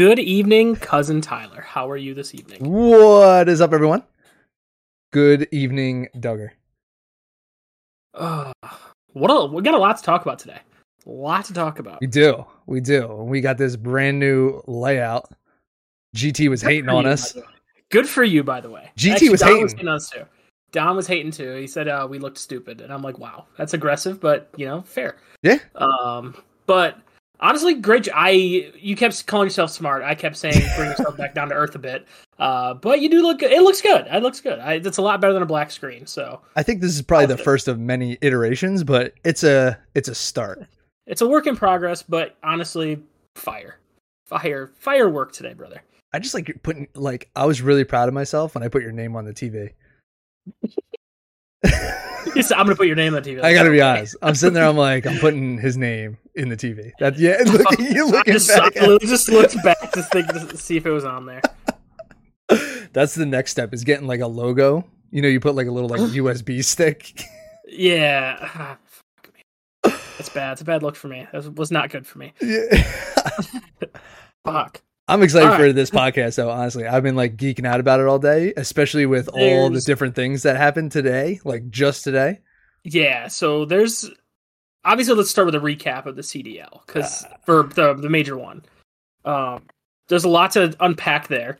Good evening, cousin Tyler. How are you this evening? What is up, everyone? Good evening, Duggar. Uh, what a, we got a lot to talk about today. A lot to talk about. We do, we do. We got this brand new layout. GT was Good hating on you, us. by the way. Good for you, by the way. GT was Don hating. Was hating on us too. Don was hating too. He said uh, we looked stupid, and I'm like, wow, that's aggressive, but you know, fair. Yeah. Um, but honestly, great. I you kept calling yourself smart. I kept saying bring yourself back down to earth a bit. Uh, but you do look. good. It looks good. It looks good. I, it's a lot better than a black screen. So I think this is probably the first of many iterations, but it's a it's a start. it's a work in progress. But honestly, fire, fire, firework today, brother. I just like putting like I was really proud of myself when I put your name on the TV. Said, I'm gonna put your name on the TV. I gotta be honest. I'm sitting there. I'm like, I'm putting his name in the TV. That yeah. Look, you I looking just, back. I just looked back to think to see if it was on there. That's the next step. Is getting like a logo. You know, you put like a little like USB stick. Yeah, Ah. It's bad. It's a bad look for me. That was- was not good for me. Yeah. Fuck. I'm excited All for right. this podcast though, honestly. I've been like geeking out about it all day, especially with all the different things that happened today, like just today. Yeah. So there's obviously let's start with a recap of the CDL because Ah. for the the major one, um, there's a lot to unpack there.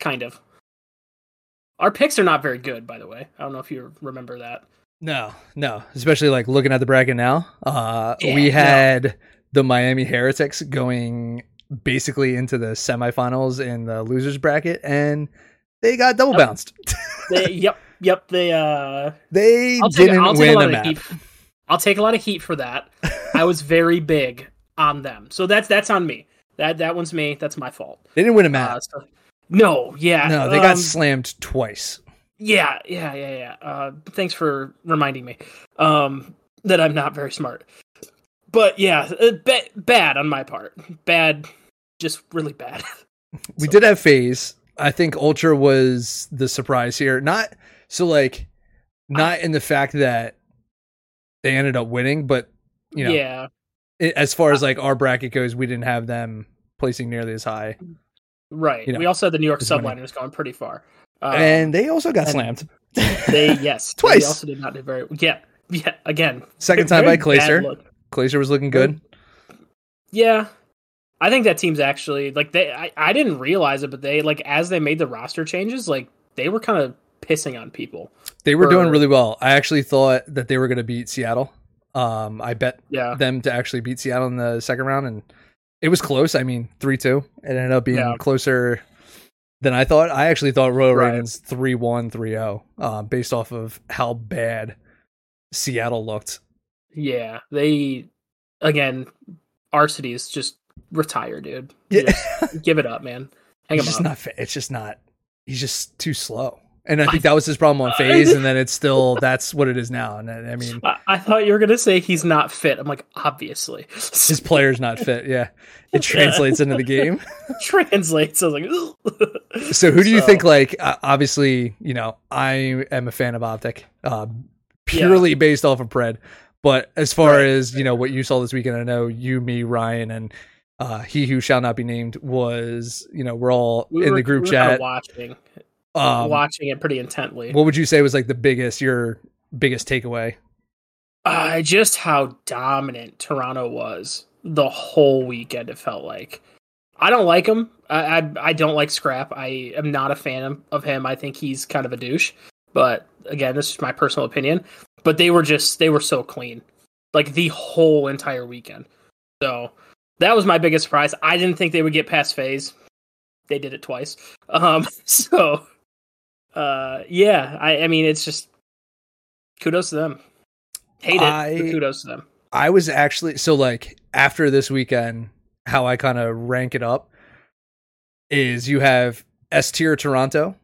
Kind of. Our picks are not very good, by the way. I don't know if you remember that. No, no, especially like looking at the bracket now. Uh Yeah, we no. had the Miami Heretics going basically into the semifinals in the losers bracket and they got double Yep. bounced. They, yep, yep. They uh, they I'll take, didn't I'll take a lot a of map. heat. I'll take a lot of heat for that. I was very big on them, so that's that's on me. That that one's me. That's my fault. They didn't win a map. Uh, so- no, yeah, no, they got um, slammed twice. yeah, yeah, yeah, yeah. Uh, thanks for reminding me um, that I'm not very smart. But yeah, uh, ba- bad on my part. Bad, just really bad. We So- did have FaZe. I think Ultra was the surprise here. Not so like not in the fact that they ended up winning, but you know, yeah, i- as far as like our bracket goes, we didn't have them placing nearly as high. right. You know, we also had the New York just winning. Subliners going pretty far. Um, and they also got slammed. They yes, Twice. They also did not do very yeah yeah again. Second time by very bad Glacier. Glacier was looking good. Yeah, I think that team's actually like they. I, I didn't realize it, but they like as they made the roster changes, like they were kind of pissing on people. They were doing really well. I actually thought that they were going to beat Seattle. Um, I bet Yeah, them to actually beat Seattle in the second round, and it was close. I mean, three two. It ended up being Yeah. closer than I thought. I actually thought Royal Right. Ravens 3-1, 3-0, uh, based off of how bad Seattle looked. yeah. They again, Arcitys just retire, dude. Yeah, Just give it up, man. Hang him just up. not. It's just not. He's just too slow. And I think that was his problem on FaZe, and then it's still that's what it is now. And I mean, I, I thought you were gonna say he's not fit. I'm like, obviously. his player's not fit. Yeah, it translates into the game. translates. I was like, "Ugh." So who do you So- think? Like, uh, obviously, you know, I am a fan of Optic, uh, Yeah. purely based off of Pred. But as far Right. as you know, what you saw this weekend, I know you, me, Ryan, and uh, he who shall not be named was, you know, we're all We in were- the group we chat. watching, Um, watching it pretty intently. what would you say was like the biggest, your biggest takeaway? Uh, just how dominant Toronto was the whole weekend. It felt like I don't like him. I I, I don't like Scrap. I am not a fan of- of him. I think he's kind of a douche. But again, this is my personal opinion. But they were just they were so clean, like the whole entire weekend. So that was my biggest surprise. I didn't think they would get past FaZe. They did it twice. Um. So, uh, yeah. I I mean, it's just kudos to them. Hate it. but I- kudos to them. I was actually so like after this weekend, how I kind of rank it up is you have S tier Toronto,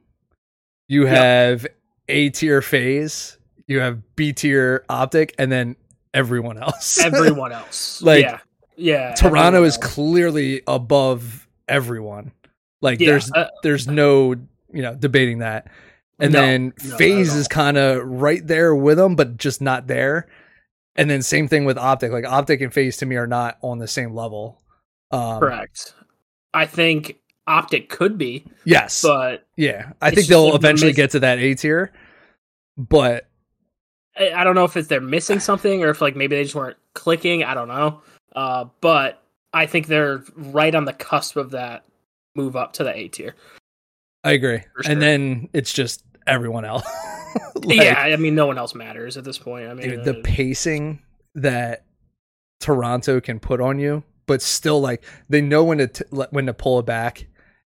you Yep. have A tier FaZe, you have B tier Optic, and then everyone else. Everyone else, Like, yeah, yeah. Toronto is clearly above everyone. Like Yeah, there's uh, there's no you know debating that. And No, then no, FaZe is kind of right there with them, but just not there. And then same thing with Optic. Like Optic and FaZe to me are not on the same level. Um, correct. I think Optic could be, Yes. but yeah. I think they'll eventually get to that A tier. But I I don't know if it's they're missing something or if like maybe they just weren't clicking. I don't know. Uh, but I think they're right on the cusp of that move up to the A tier. I agree. Sure. And then it's just everyone else. Like, yeah, I mean, no one else matters at this point. I mean, dude, the uh, pacing that Toronto can put on you, but still like they know when to t- when to pull it back.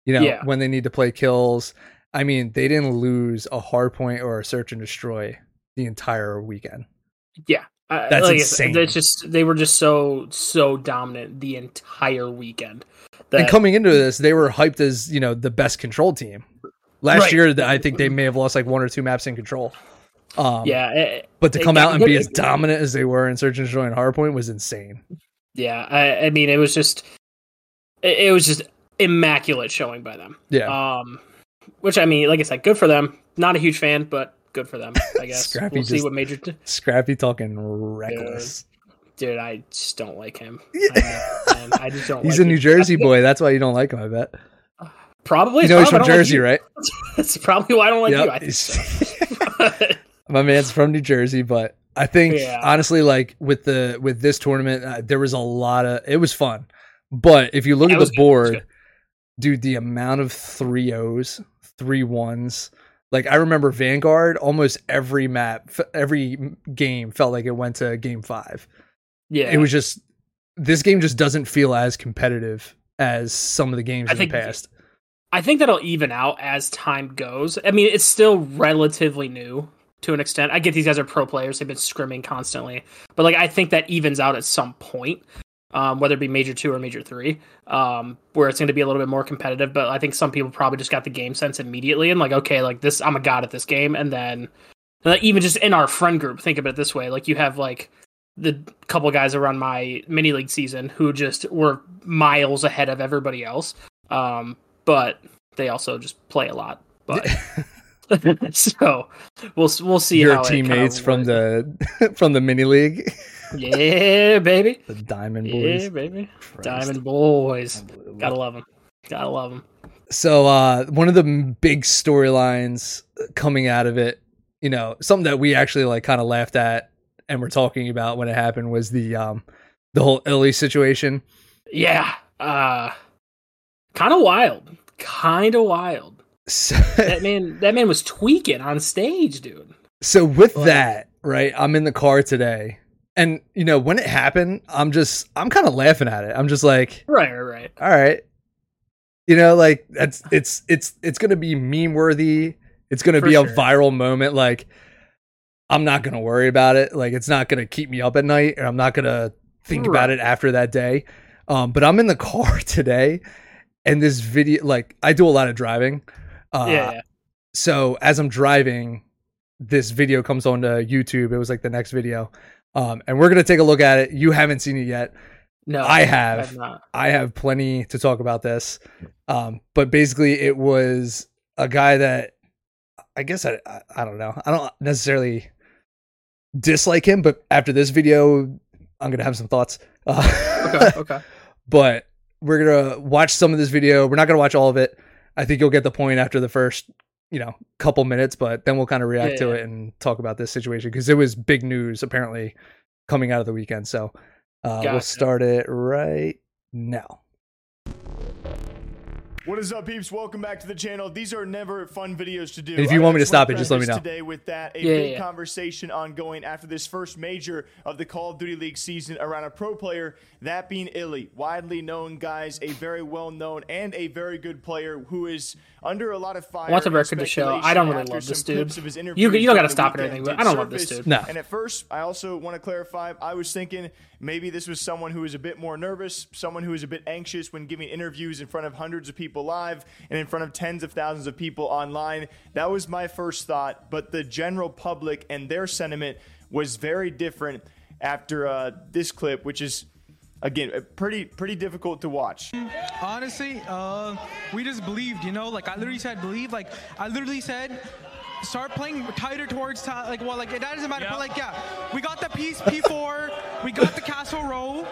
You know Yeah. when they need to play kills. I mean, they didn't lose a hard point or a search and destroy the entire weekend. yeah, That's like insane. It's just they were just so so dominant the entire weekend. That, and coming into this, they were hyped as you know the best control team. Last Right. year, I think they may have lost like one or two maps in control. Um, yeah, it- but to come got- out and be it- as dominant as they were in search and destroy and hardpoint was insane. yeah. I, I mean, it was just it, it was just immaculate showing by them. Yeah, Um, which I mean, like I said, good for them. Not a huge fan, but good for them. I guess Scrappy we'll see what major. T- Scrappy talking reckless. dude, I just don't like him. Yeah. I, I just don't. He's like a New him. Jersey boy. That's why you don't like him. I bet. Probably. You know he's from probably why I don't like Jersey, right? That's probably why I don't like Yep. you. I think so. My man's from New Jersey, but I think Yeah. honestly, like with the with this tournament, uh, there was a lot of. It was fun, but if you look Yeah, at the board, dude, the amount of three O's, three ones. Like I remember Vanguard, almost every map, every game felt like it went to game five. yeah, It was just this game just doesn't feel as competitive as some of the games I in the past. I think that'll even out as time goes. I mean, it's still relatively new to an extent. I get these guys are pro players; they've been scrimming constantly, but like I think that evens out at some point, um, whether it be major two or major three, um, where it's going to be a little bit more competitive. But I think some people probably just got the game sense immediately and like, okay, like this, I'm a god at this game, and then and, like, even just in our friend group, think of it this way: like you have like the couple guys around my mini league season who just were miles ahead of everybody else. Um, but they also just play a lot. But so we'll we'll see Your how it teammates from the from the mini league, yeah baby the Diamond Boys. yeah baby Christ. diamond boys gotta love them gotta love them So uh one of the big storylines coming out of it, you know, something that we actually like kind of laughed at and we're talking about when it happened was the um the whole Illey situation. yeah uh kind of wild kind of wild So, that man that man was tweaking on stage dude so with Like- that, right? I'm in the car today. And you know, when it happened, I'm just I'm kind of laughing at it. I'm just like, right right right all right. You know, like that's it's it's it's gonna be meme worthy. It's gonna For be a viral moment. Like I'm not gonna worry about it. Like it's not gonna keep me up at night, and I'm not gonna think about it after that day. Um, but I'm in the car today, and this video, like I do a lot of driving. Uh, yeah, yeah so as I'm driving, this video comes onto YouTube. It was like the next video. Um, and we're gonna take a look at it. You haven't seen it yet. no I have. I have plenty to talk about this. Um, but basically, it was a guy that I guess I, I don't know. I don't necessarily dislike him, but after this video, I'm gonna have some thoughts. Uh, okay okay but we're gonna watch some of this video. We're not gonna watch all of it. I think you'll get the point after the first, you know, couple minutes. But then we'll kind of react Yeah, to yeah. it and talk about this situation because it was big news apparently coming out of the weekend. So uh, we'll start it right now. What is up, peeps? Welcome back to the channel. These are never fun videos to do. If you I want me to stop it, just let me know. Today with that, a Yeah, big yeah. conversation ongoing after this first major of the Call of Duty League season around a pro player, that being Illey, widely known guys, a very well known and a very good player who is under a lot of fire. I want the and record to show. I don't really love this dude. of his You- you don't gotta stop it or anything, but I don't love this dude. No. And at first, I also want to clarify, I was thinking maybe this was someone who was a bit more nervous, someone who was a bit anxious when giving interviews in front of hundreds of people live and in front of tens of thousands of people online. That was my first thought, but the general public and their sentiment was very different after uh, this clip, which is again pretty pretty difficult to watch. Honestly, uh, we just believed, you know, like I literally said, believe. Like I literally said, start playing tighter towards like well, like that doesn't matter. But like yeah, we got the piece P4, we got the castle row.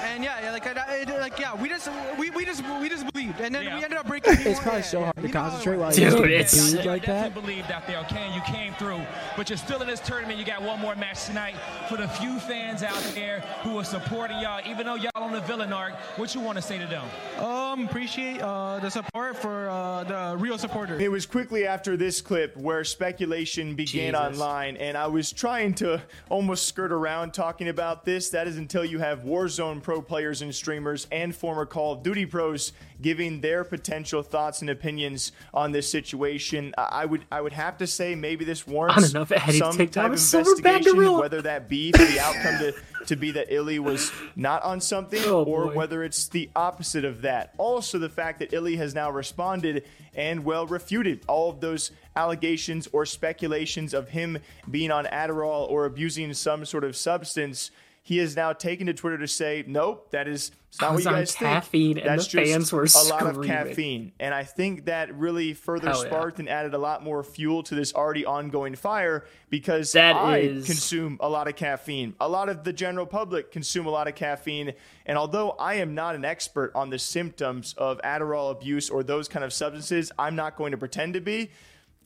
And yeah, yeah, like, I, I- like, yeah, we just, we, we just, we just believed, and then Yeah. we ended up breaking. It's probably so hard to You know concentrate while works. You're getting it's- like that. definitely believed out there, okay? You came through, but you're still in this tournament. You got one more match tonight. For the few fans out there who are supporting y'all, even though y'all on the villain arc, what you want to say to them? Um, appreciate uh, the support for uh, the real supporters. It was quickly after this clip where speculation began Jesus. online, and I was trying to almost skirt around talking about this. That is until you have Warzone pro players and streamers and former Call of Duty pros giving their potential thoughts and opinions on this situation. I would I would have to say maybe this warrants I don't know if Eddie some type of investigation, whether that be for the outcome to, to be that Illey was not on something, Oh, or boy. whether it's the opposite of that. Also, the fact that Illey has now responded and well refuted all of those allegations or speculations of him being on Adderall or abusing some sort of substance. He has now taken to Twitter to say, "Nope, that is not what you guys caffeine think. and That's the fans just were a lot of caffeine." And I think that really further Hell yeah. sparked and added a lot more fuel to this already ongoing fire because That I is- consume a lot of caffeine. A lot of the general public consume a lot of caffeine. And although I am not an expert on the symptoms of Adderall abuse or those kind of substances, I'm not going to pretend to be.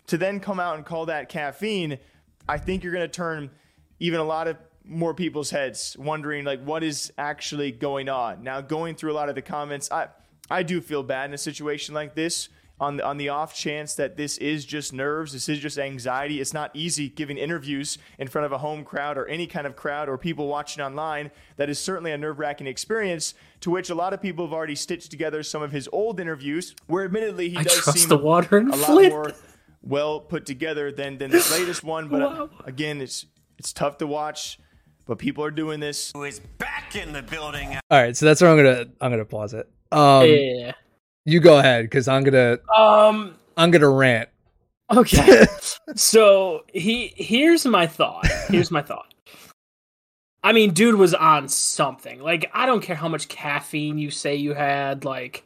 To then come out and call that caffeine, I think you're going to turn even a lot of more people's heads wondering like what is actually going on. Now going through a lot of the comments, I I do feel bad in a situation like this on the, on the off chance that this is just nerves, this is just anxiety. It's not easy giving interviews in front of a home crowd or any kind of crowd or people watching online. That is certainly a nerve wracking experience to which a lot of people have already stitched together some of his old interviews where admittedly he I does seem the water and a lot more well put together than than this latest one. But Wow. again, it's it's tough to watch. But people are doing this. who is back in the building. All right, so that's where I'm gonna I'm gonna pause it. Um, yeah. you go ahead because I'm gonna Um. I'm gonna rant. Okay. so he here's my thought. Here's my thought. I mean, dude was on something. Like, I don't care how much caffeine you say you had. Like,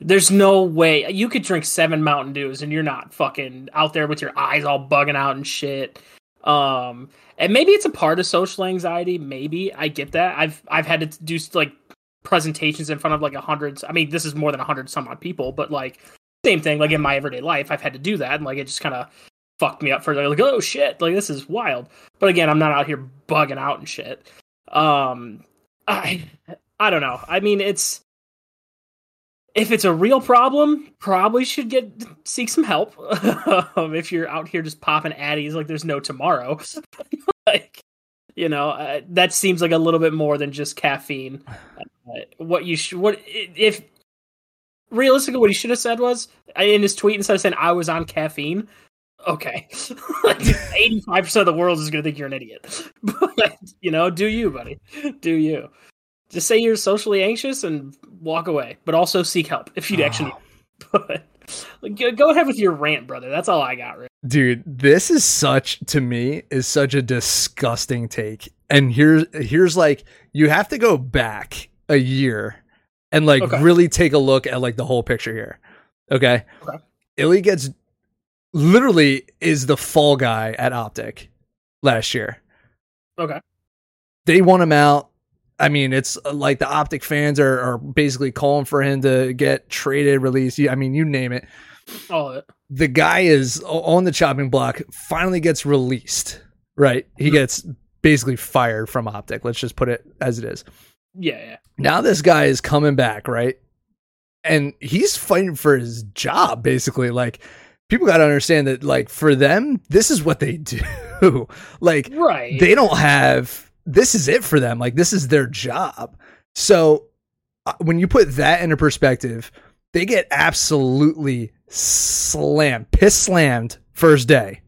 there's no way you could drink seven Mountain Dews and you're not fucking out there with your eyes all bugging out and shit. Um, and maybe it's a part of social anxiety. Maybe I get that. I've I've had to do like presentations in front of like a hundred. I mean, this is more than a hundred some odd people, but like same thing. Like in my everyday life, I've had to do that, and like it just kind of fucked me up for like, oh shit, like this is wild. But again, I'm not out here bugging out and shit. Um, I I don't know. I mean, it's if it's a real problem, probably should get seek some help. um, if you're out here just popping addies like there's no tomorrow, like you know, uh, that seems like a little bit more than just caffeine. Uh, what you should what if realistically what he should have said was uh, in his tweet instead of saying I was on caffeine. Okay, eighty five percent of the world is gonna think you're an idiot. But you know, do you, buddy? Do you? Just say you're socially anxious and walk away, but also seek help if you'd actually. Ah. But like, go- ahead with your rant, brother. That's all I got. Right? Dude, this is such to me is such a disgusting take. And here's here's like you have to go back a year and like Okay. really take a look at like the whole picture here. Okay. Okay. Illey gets literally is the fall guy at Optic last year. Okay. They want him out. I mean, it's uh, like the Optic fans are, are basically calling for him to get traded, released. I mean, you name it All of it. the guy is on the chopping block, finally gets released, right? He gets basically fired from Optic. Let's just put it as it is. Yeah, yeah. Now this guy is coming back, right? And he's fighting for his job, basically. Like, people got to understand that, like, for them, this is what they do. like, Right. they don't have this is it for them like this is their job so uh, when you put that into perspective they get absolutely slammed piss slammed first day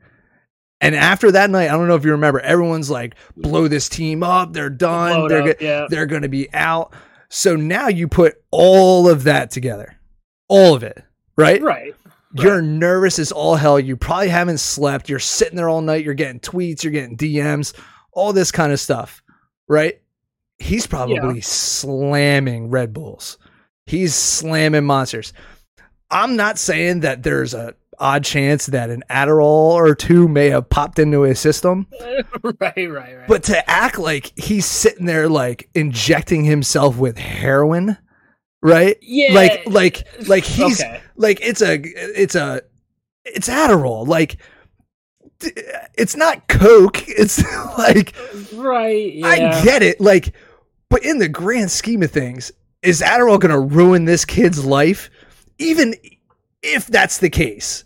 and after that night i don't know if you remember everyone's like blow this team up they're done they're, up, go- yeah. they're going to be out so now you put all of that together all of it right right. you're nervous as all hell. You probably haven't slept. You're sitting there all night. You're getting tweets. You're getting DMs, all this kind of stuff, right? He's probably slamming Red Bulls. He's slamming monsters. I'm not saying that there's a odd chance that an Adderall or two may have popped into his system. right, right, right. But to act like he's sitting there like injecting himself with heroin, right? Yeah. Like like like he's Okay. like it's a it's a it's Adderall. Like it's not coke. It's like right, yeah. I get it. Like but in the grand scheme of things, is Adderall going to ruin this kid's life even if that's the case?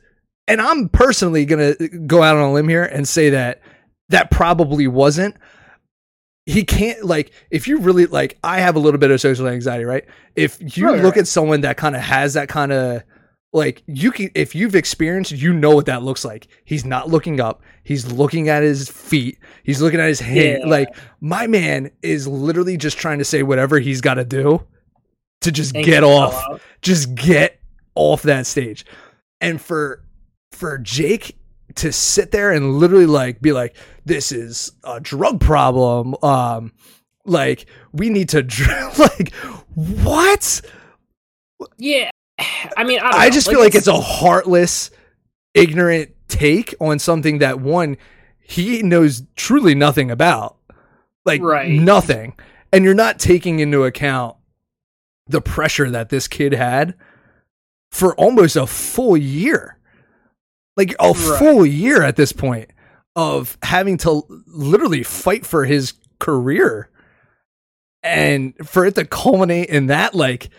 And I'm personally going to go out on a limb here and say that that probably wasn't he can't like if you really like i have a little bit of social anxiety right if you Right, look right. at someone that kind of has that kind of like you can if you've experienced you know what that looks like. He's not looking up. He's looking at his feet. He's looking at his hand Yeah. like my man is literally just trying to say whatever he's got to do to just And get off. Just get off that stage. And for for jake to sit there and literally like be like this is a drug problem. Um like we need to dr- like what? Yeah. I mean, I, i just feel like it's a heartless ignorant take on something that one he knows truly nothing about like Right. nothing and you're not taking into account the pressure that this kid had for almost a full year like a Right. full year at this point of having to literally fight for his career and for it to culminate in that like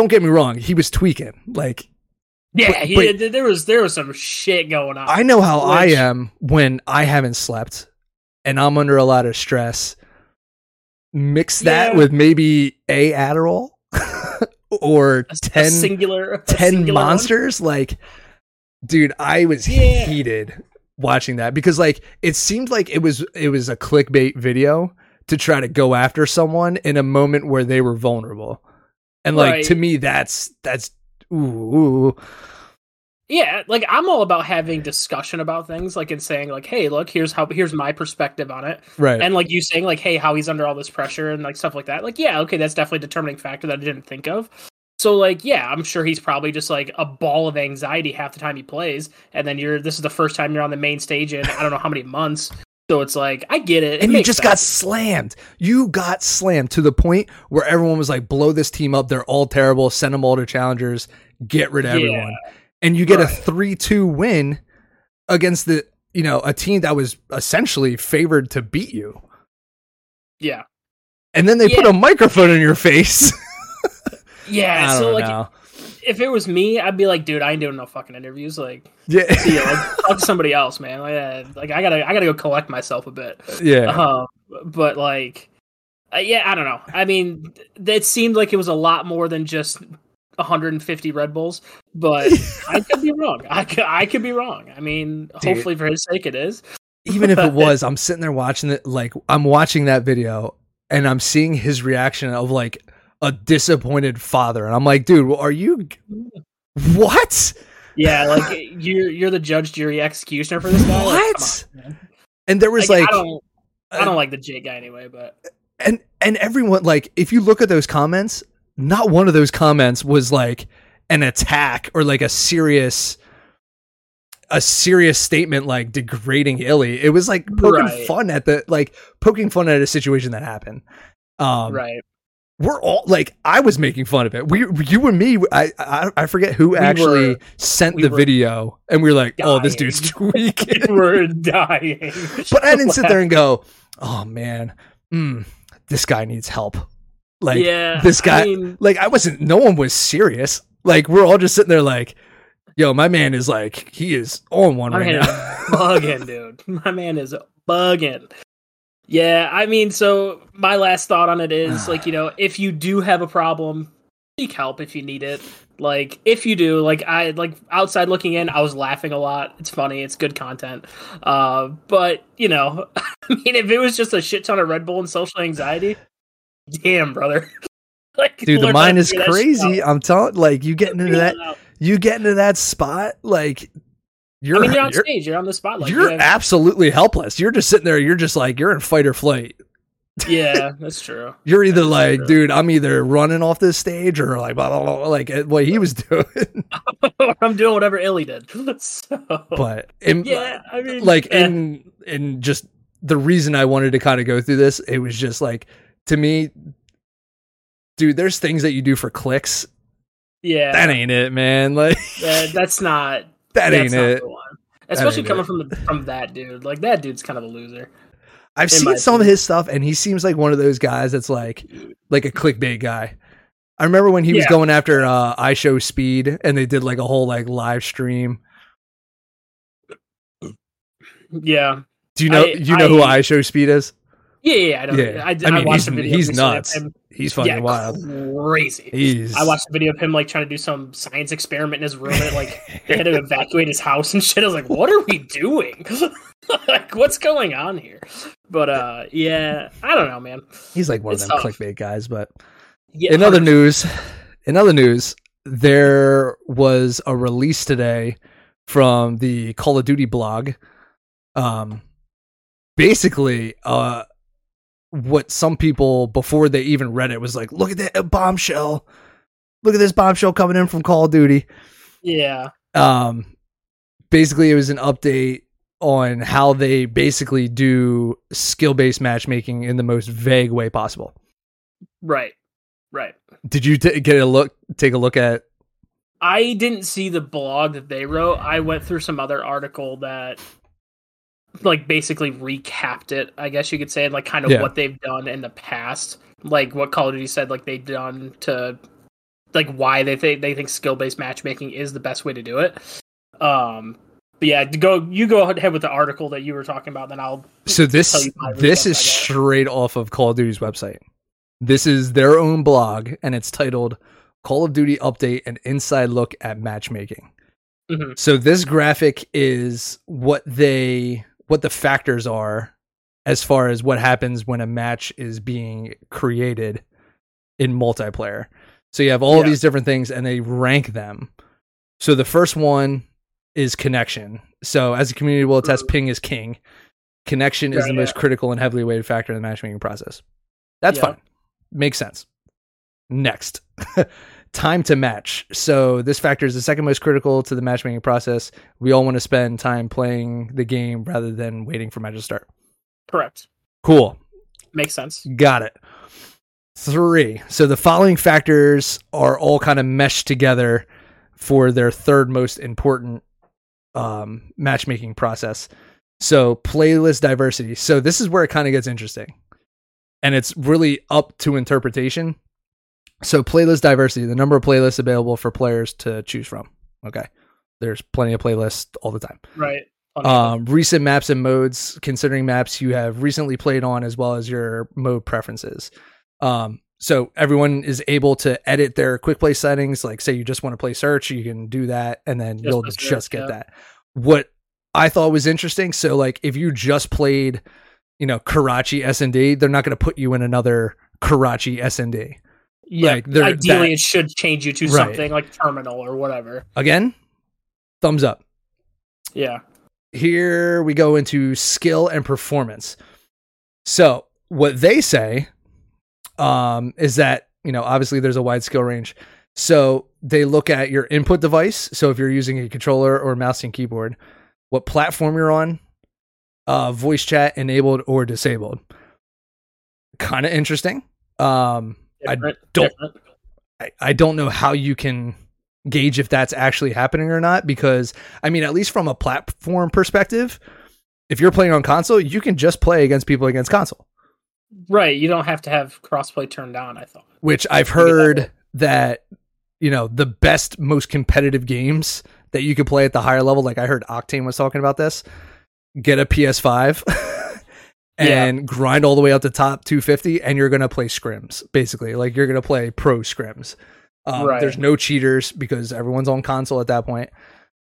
don't get me wrong he was tweaking like yeah. but- he, but- there was there was some shit going on. I know how I am when I haven't slept and I'm under a lot of stress. Mix that Yeah. with maybe a Adderall or A- a 10, singular, a 10 singular one. monsters. Like, dude, I was Yeah. heated watching that because like it seemed like it was it was a clickbait video to try to go after someone in a moment where they were vulnerable. And like Right. to me that's that's ooh, ooh. Yeah, like I'm all about having discussion about things, like and saying like, "Hey, look, here's how here's my perspective on it," right. and like you saying like, "Hey, how he's under all this pressure and like stuff like that." Like, yeah, okay, that's definitely a determining factor that I didn't think of. So like, yeah, I'm sure he's probably just like a ball of anxiety half the time he plays, and then you're this is the first time you're on the main stage in I don't know how many months. So it's like I get it, it and you just got slammed. You got slammed to the point where everyone was like, "Blow this team up. They're all terrible. Send them all to challengers. Get rid of Yeah. everyone." And you get a three-two win against the you know a team that was essentially favored to beat you. yeah, And then they put a microphone in your face. yeah. I So like, know. If it was me, I'd be like, dude, I ain't doing no fucking interviews. Like, Yeah, see ya, like, talk to somebody else, man. Like, uh, like I gotta, I gotta go collect myself a bit. yeah. Um, but like, uh, yeah, I don't know. I mean, it seemed like it was a lot more than just 150 Red Bulls, but I could be wrong. I could, I could be wrong. I mean, Dude. hopefully for his sake, it is. even if it was, I'm sitting there watching it. Like I'm watching that video and I'm seeing his reaction of like a disappointed father, and I'm like, dude, are you? What? Yeah, like you're, you're the judge, jury, executioner for this guy. Like, What? on. And there was Like, like, I don't, I uh, don't like the Jake guy anyway, but and and everyone like, if you look at those comments, not one of those comments was like an attack or like a serious. A serious statement like degrading Illey. It was like poking Right. fun at the like poking fun at a situation that happened. Um, right. We're all like I was making fun of it. We you and me I I, I forget who actually were- sent we the video and we were like, "Oh, this dude's tweaking." We're dying. but I didn't sit there and go, "Oh man, mm, this guy needs help." Like yeah, this guy I mean, like I wasn't no one was serious. Like we're all just sitting there like, "Yo, my man is like he is on one right man now." bugging, dude. My man is bugging. Yeah, I mean, so my last thought on it is like, you know, if you do have a problem, seek help if you need it. Like, if you do, like, I like outside looking in, I was laughing a lot. It's funny, it's good content. Uh, but you know, I mean, if it was just a shit ton of Red Bull and social anxiety, damn, brother. like, Dude, the mind is figure that shit crazy. I'm telling like you getting into that Figure it out. you get into that spot like you're I mean, you're on you're- stage, you're on the spotlight. you're absolutely helpless. You're just sitting there. You're just like you're in fight or flight. yeah, that's true. You're either That's like, true. dude, I'm either running off this stage or like blah blah blah, like uh, what he was doing. I'm doing whatever Illey did. So, but in, yeah, I mean, like eh, in in just the reason I wanted to kind of go through this, it was just like to me, dude. There's things that you do for clicks. yeah, That ain't it, man. Like yeah, that's not that that's ain't it. Especially coming it. from the, from that dude. Like that dude's kind of a loser. I've seen some of his stuff, and he seems like one of those guys that's like like a clickbait guy. I remember when he was going after uh I Show Speed, and they did like a whole like live stream. Yeah, Do you know I- you know who I- I Show Speed is? Yeah, yeah. I don't. Yeah. I, I I, mean, watched a video. he's nuts. him- He's fucking yeah, wild. crazy. He's I watched a video of him like trying to do some science experiment in his room, and like they had to evacuate his house and shit. I was like, "What are we doing? like, what's going on here?" But uh, yeah, I don't know, man. he's like one of them tough. clickbait guys, but Yeah, in other news, in other news, there was a release today from the Call of Duty blog. Um, basically, uh, what some people before they even read it was like, "Look at that bombshell! Look at this bombshell coming in from Call of Duty." yeah, Um, basically, it was an update on how they basically do skill-based matchmaking in the most vague way possible. right, right. Did you t- get a look? Take a look at I didn't see the blog that they wrote. I went through some other article that like basically recapped it, I guess you could say, like kind of Yeah. what they've done in the past. Like what Call of Duty said like they've done to like why they think they think skill based matchmaking is the best way to do it. Um but yeah, go you go ahead with the article that you were talking about, then I'll So tell this this is straight off of Call of Duty's website. This is their own blog, and it's titled "Call of Duty Update: An Inside Look at Matchmaking." Mhm. So this graphic is what they what the factors are as far as what happens when a match is being created in multiplayer. So you have all Yeah. these different things, and they rank them. So the first one is connection. So as a community will attest, Mhm. ping is king. Connection is Right, the most critical and heavily weighted factor in the matchmaking process. That's Yeah. fine. Makes sense. Next, time to match. So this factor is the second most critical to the matchmaking process. We all want to spend time playing the game rather than waiting for match to start. correct. Cool. Makes sense. Got it. Three. So the following factors are all kind of meshed together for their third most important um, matchmaking process. So playlist diversity. So this is where it kind of gets interesting, and it's really up to interpretation. So playlist diversity, the number of playlists available for players to choose from. Okay, there's plenty of playlists all the time Right. um, recent maps and modes, considering maps you have recently played on, as well as your mode preferences. Um, so everyone is able to edit their quick play settings. Like, say you just want to play search, you can do that, and then Just you'll play search, just get yeah. that. What I thought was interesting. So, like, if you just played, you know, Karachi S and D, they're not going to put you in another Karachi S and D. yeah. like, Ideally that- it should change you to Right. something like terminal or whatever. Again, thumbs up. Yeah. here we go into skill and performance. So what they say um, is that you know obviously there's a wide skill range. So they look at your input device. So if you're using a controller or mouse and keyboard, what platform you're on, uh, voice chat enabled or disabled. Kind of interesting. Um, I don't- different. I, I don't know how you can gauge if that's actually happening or not because I mean at least from a platform perspective if you're playing on console you can just play against people against console Right. You don't have to have crossplay turned on, I thought. which I've heard that you know the best most competitive games that you can play at the higher level like I heard Octane was talking about this get a PS5 and grind all the way up to top 250 and you're going to play scrims basically. Like you're going to play pro scrims. Um, Right. there's no cheaters because everyone's on console at that point.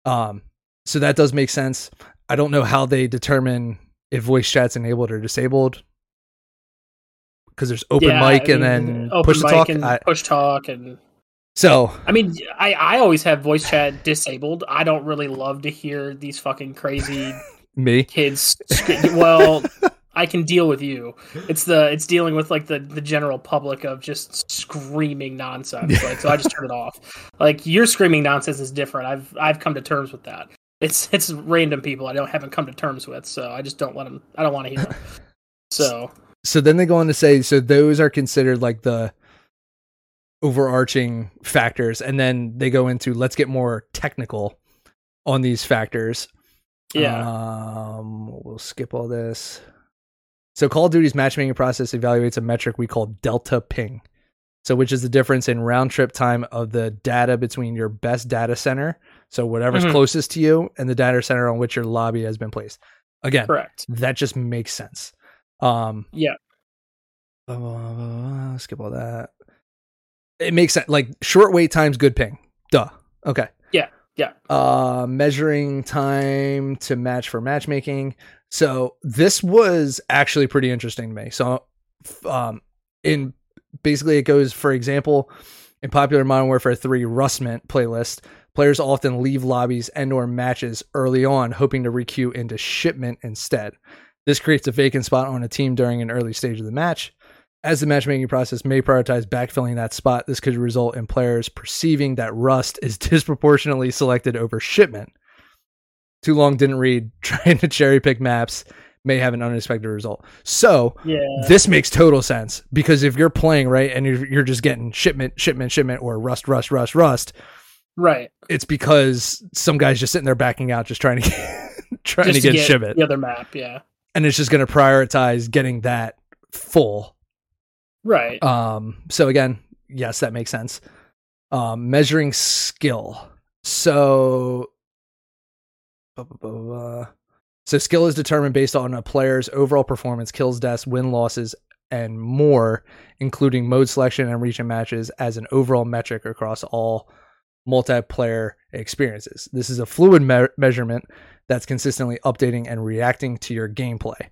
Um, so that does make sense. I don't know how they determine if voice chat's enabled or disabled. Because there's open Yeah, mic I and then open push to mic talk. and I- push talk and so I mean, I, I always have voice chat disabled. I don't really love to hear these fucking crazy me? kids. Well, I can deal with you. It's the it's dealing with like the the general public of just screaming nonsense. Like so I just turn it off. Like your screaming nonsense is different. I've I've come to terms with that. It's it's random people I don't haven't come to terms with, so I just don't let them. I don't want to hear them. So so then they go on to say so those are considered like the overarching factors and then they go into let's get more technical on these factors yeah, um we'll skip all this so call of duty's matchmaking process evaluates a metric we call delta ping so which is the difference in round trip time of the data between your best data center so whatever's Mhm. closest to you and the data center on which your lobby has been placed again correct. that just makes sense um Yeah, blah, blah, blah, skip all that. It makes sense. Like short wait times, good ping. Duh. Okay. Yeah. Uh, measuring time to match for matchmaking. So this was actually pretty interesting to me. So, um, in basically it goes for example, in popular Modern Warfare 3 Rustment playlist, players often leave lobbies and or matches early on, hoping to requeue into shipment instead. This creates a vacant spot on a team during an early stage of the match. As the matchmaking process may prioritize backfilling that spot, this could result in players perceiving that Rust is disproportionately selected over shipment. Too long didn't read, trying to cherry pick maps may have an unexpected result. So, yeah. this makes total sense because if you're playing right and you're, you're just getting shipment, shipment, shipment, or rust, rust, rust, rust, right. it's because some guy's just sitting there backing out, just trying to get, trying Just to get, shipment, the other map. Yeah, and it's just going to prioritize getting that full. Right. Um, so again, yes, that makes sense. Um, measuring skill. So, blah, blah, blah, so skill is determined based on a player's overall performance, kills, deaths, win, losses, and more, including mode selection and region matches as an overall metric across all multiplayer experiences. This is a fluid me- measurement that's consistently updating and reacting to your gameplay.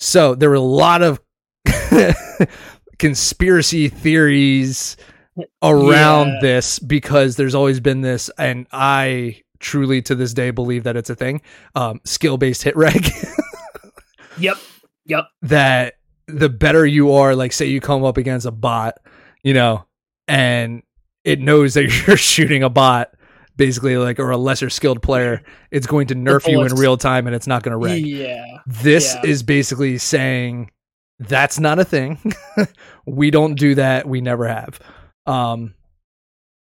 So there were a lot of conspiracy theories around Yeah. this because there's always been this, and I truly to this day believe that it's a thing. Um, skill based hit reg. Yep. Yep. that the better you are, like say you come up against a bot, you know, and it knows that you're shooting a bot, basically like or a lesser skilled player, it's going to nerf you in real time and it's not going to wreck. Yeah. This Yeah. is basically saying that's not a thing. we don't do that. We never have. Um,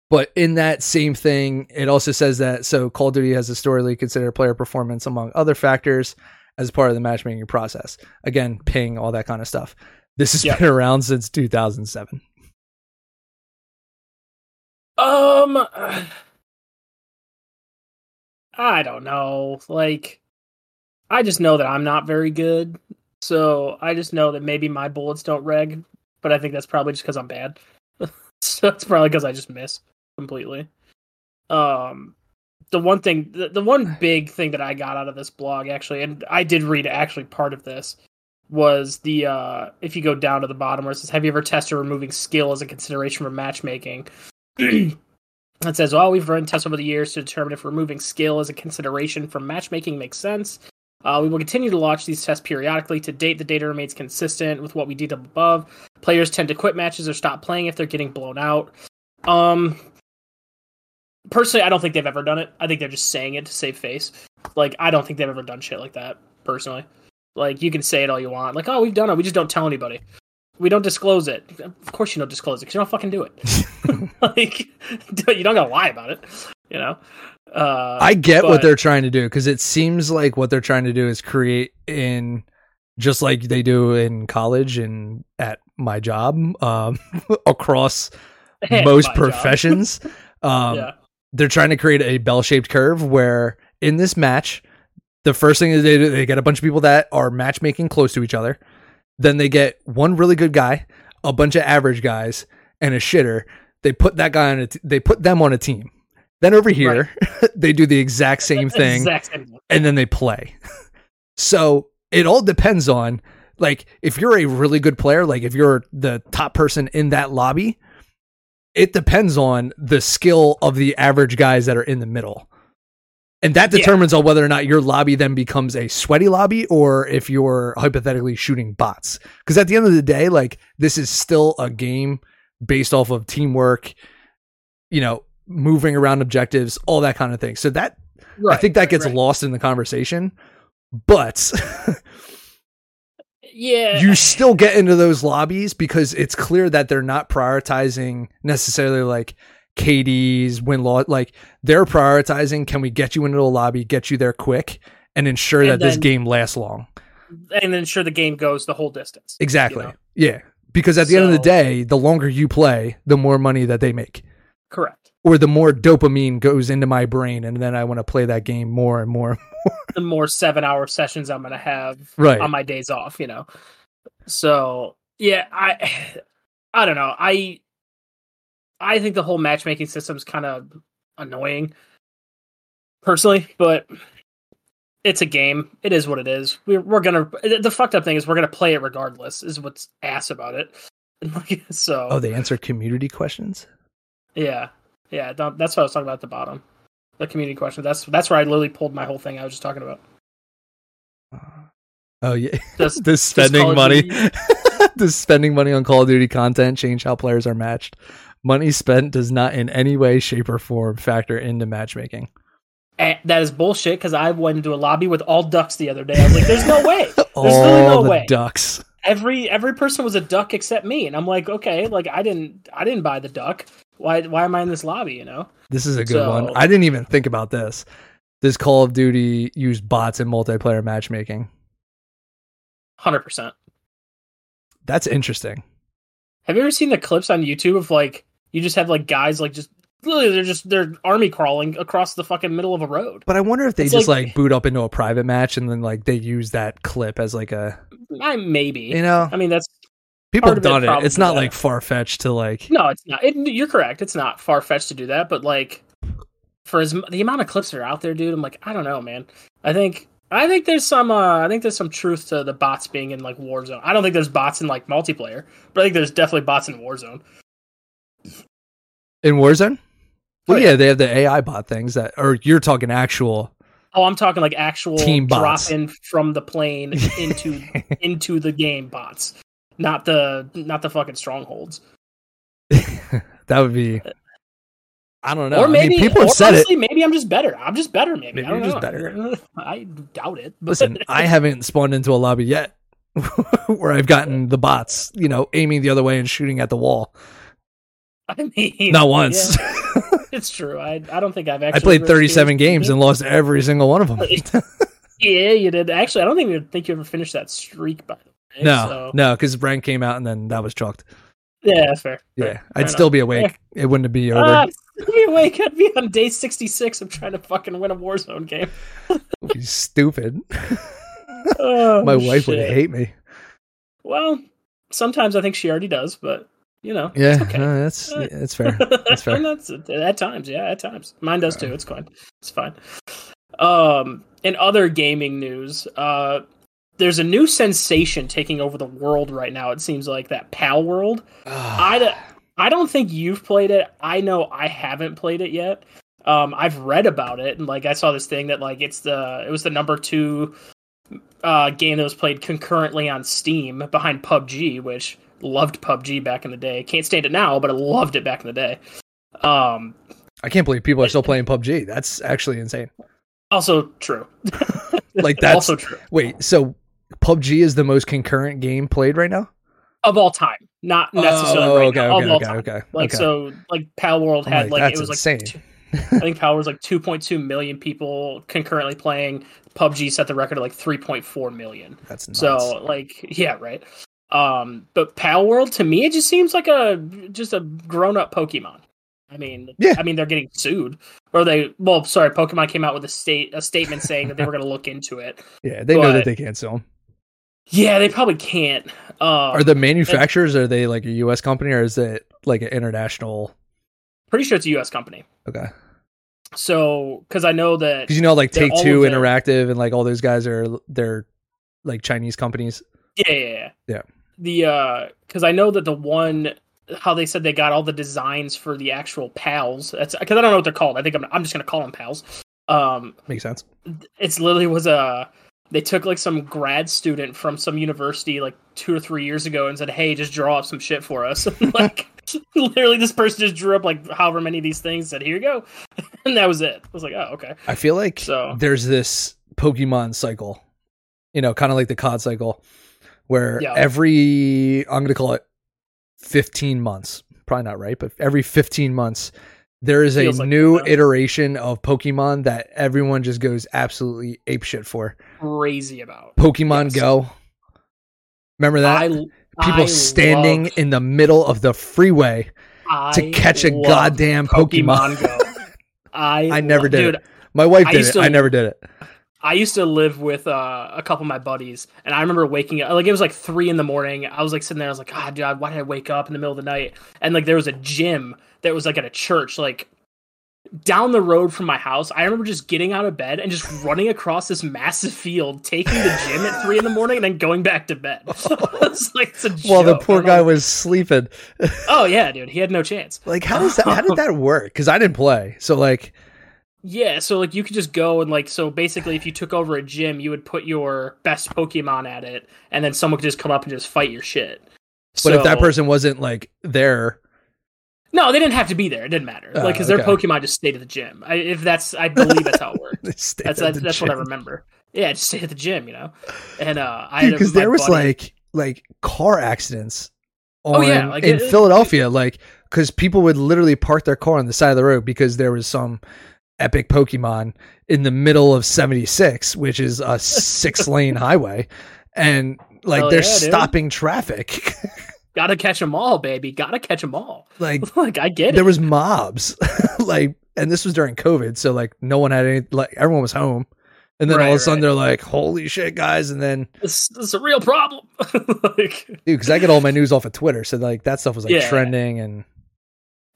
but in that same thing, it also says that so Call of Duty has historically considered player performance among other factors as part of the matchmaking process. Again, ping, all that kind of stuff. This has Yeah. been around since 2007. Um, I don't know. Like, I just know that I'm not very good, so I just know that maybe my bullets don't reg, but I think that's probably just because I'm bad. so it's probably because I just miss completely. Um, the one thing, the, the one big thing that I got out of this blog actually, and I did read actually part of this was the uh if you go down to the bottom where it says have you ever tested removing skill as a consideration for matchmaking it says, well, we've run tests over the years to determine if removing skill as a consideration for matchmaking makes sense. Uh, we will continue to launch these tests periodically. To date, the data remains consistent with what we detailed above. Players tend to quit matches or stop playing if they're getting blown out. Um, personally, I don't think they've ever done it. I think they're just saying it to save face. Like, I don't think they've ever done shit like that. Personally, like you can say it all you want. Like, oh, we've done it. We just don't tell anybody. We don't disclose it. Of course, you don't disclose it because you don't fucking do it. like you don't gotta lie about it you know uh I get but- what they're trying to do because it seems like what they're trying to do is create in just like they do in college and at my job um, across most professions. Um, yeah They're trying to create a bell shaped curve where in this match, the first thing they do, they get a bunch of people that are matchmaking close to each other. Then they get one really good guy, a bunch of average guys, and a shitter. They put that guy on a t- they put them on a team. Then over here, they do the exact same thing exact same and then they play. so it all depends on like if you're a really good player, like if you're the top person in that lobby, it depends on the skill of the average guys that are in the middle. And that Yeah. determines on whether or not your lobby then becomes a sweaty lobby or if you're hypothetically shooting bots. Because at the end of the day, like this is still a game based off of teamwork, you know, moving around objectives, all that kind of thing. So that I think that gets right. lost in the conversation. But Yeah, you still get into those lobbies because it's clear that they're not prioritizing necessarily like KD's win law. Like they're prioritizing, can we get you into a lobby, get you there quick, and ensure And that this game lasts long. and ensure the game goes the whole distance. Exactly. know? Yeah. Because at the end of the day, the longer you play, the more money that they make. Correct. Or the more dopamine goes into my brain, and then I want to play that game more and more. and more. The more seven hour sessions I'm gonna have Right. on my days off, you know. So yeah, I I don't know. I I think the whole matchmaking system is kind of annoying, personally, but it's a game. It is what it is. We're we're gonna. The fucked up thing is we're gonna play it regardless. Is what's ass about it. so Oh, they answer community questions? yeah, yeah. That's what I was talking about at the bottom. The community question. That's that's where I literally pulled my whole thing. I was just talking about. Oh, yeah. Does, Does spending of money does spending money on Call of Duty content change how players are matched? Money spent does not in any way, shape, or form factor into matchmaking. Eh, that is bullshit because I went into a lobby with all ducks the other day. I was like, "There's no way. There's All literally no the way." ducks. Every every person was a duck except me, and I'm like, okay, like I didn't I didn't buy the duck. Why why am I in this lobby? You know? This is a good one. I didn't even think about this. Does Call of Duty use bots in multiplayer matchmaking? Hundred percent. That's interesting. Have you ever seen the clips on YouTube of like you just have like guys like just literally they're just they're army crawling across the fucking middle of a road. But I wonder if they It's just like, like- boot up into a private match and then like they use that clip as like a I maybe. you know I mean that's people part have of it done it. It's not that. like far fetched to like no, it's not. It, you're correct. It's not far fetched to do that, but like for as the amount of clips that are out there, dude, I'm like I don't know, man. I think I think there's some uh, I think there's some truth to the bots being in like Warzone. I don't think there's bots in like multiplayer, but I think there's definitely bots in Warzone. in Warzone. Well, Oh, yeah, they have the AI bot things that, or you're talking actual. Oh, I'm talking like actual Team drop in from the plane into into the game bots, not the not the fucking strongholds. that would be. I don't know. or maybe I mean, people have said honestly, maybe I'm just better. I'm just better. Maybe, Maybe I don't you're just better. I doubt it. it. But Listen, I haven't spawned into a lobby yet where I've gotten the bots, you know, aiming the other way and shooting at the wall. I mean, Not once. yeah, it's true. I I don't think I've actually. I played 37 games and lost every single one of them. yeah, you did. Actually, I don't even think you ever finished that streak. By the way, no, so- no, because rank came out and then that was chalked. yeah, that's fair. Yeah, fair. I'd Fair still enough. be awake. It wouldn't be over. Ah, be awake. I'd be on day 66 of trying to fucking win a Warzone game. Stupid. Oh, My wife would hate me. Well, sometimes I think she already does, but you know, Yeah, it's okay. no, that's yeah, that's fair. That's fair. That's- at times, yeah, at times. Mine does too. It's fine. It's fine. Um, in other gaming news, uh, there's a new sensation taking over the world right now. It seems like that Palworld. I I don't think you've played it. I know I haven't played it yet. Um, I've read about it, and like I saw this thing that like it's the it was the number two uh, game that was played concurrently on Steam behind PUBG, which loved PUBG back in the day. Can't stand it now, but I loved it back in the day. Um, I can't believe people are still playing PUBG. That's actually insane. also true. Like that's also true wait. So PUBG is the most concurrent game played right now. of all time, not necessarily Oh, right okay, now, okay, of all okay, time. okay, Like okay. so, like Palworld had like, like, it was insane. like two, I think Pal was like 2.2 million people concurrently playing. PUBG set the record at like 3.4 million. That's nuts. So like yeah, right. Um, but Palworld to me it just seems like a just a grown up Pokemon. I mean, Yeah. I mean they're getting sued, or they well, sorry, Pokemon came out with a state a statement saying that they were going to look into it. yeah, they know that they can't sue them. Yeah, they probably can't. Um, Are the manufacturers are they like a U.S. company or is it like an international? pretty sure it's a U.S. company. Okay, So because I know that because you know like Take Two. Interactive and like all those guys are they're like Chinese companies. Yeah, yeah, yeah. Yeah. The uh cuz I know that the one how they said they got all the designs for the actual pals. That's cuz I don't know what they're called. I think I'm I'm just going to call them pals. Um, Makes sense. it's literally was a they took like some grad student from some university like two or three years ago and said, "Hey, just draw up some shit for us." like literally, this person just drew up like however many of these things. Said, "Here you go," and that was it. I was like, "Oh, okay." I feel like So- there's this Pokemon cycle, you know, kind of like the COD cycle, where Yeah. every I'm gonna call it 15 months, probably not right, but every 15 months there is a like new iteration of Pokemon that everyone just goes absolutely apeshit for. Crazy about Pokemon Yes. Go. Remember that? I People I standing love- in the middle of the freeway to I catch a goddamn Pokemon. Go. I I never did dude, it. My wife did it. to- I never did it. I used to live with uh, a couple of my buddies, and I remember waking up like it was like three in the morning. I was like sitting there, I was like, God, dude, why did I wake up in the middle of the night? And like there was a gym that was like at a church, like down the road from my house. I remember just getting out of bed and just running across this massive field, taking the gym at three in the morning, and then going back to bed. it's like it's a Well, the poor guy like, was sleeping. Oh yeah, dude, he had no chance. Like, how does that? How did that work? Because I didn't play. So, like, Yeah, so like you could just go and like so basically if you took over a gym, you would put your best Pokemon at it, and then someone could just come up and just fight your shit. but if that person wasn't like there, no, they didn't have to be there. It didn't matter, Oh, like because their. Pokemon just stayed at the gym. I, if that's, I believe that's how it worked. That's at that's, that's what I remember. Yeah, just stay at the gym, you know. And uh, I Dude, had a- because there was buddy- like like car accidents. On, Oh, yeah, like, in it- Philadelphia, like because people would literally park their car on the side of the road because there was some epic Pokemon in the middle of 76, which is a six lane highway, and like they're yeah, stopping traffic. gotta catch them all, baby. Gotta catch them all. like like I get it. there was mobs like and this was during covid so like no one had any like everyone was home and then all of a sudden right. they're like holy shit guys and then this, this is a real problem. like dude because i get all my news off of twitter so like that stuff was like Yeah. trending and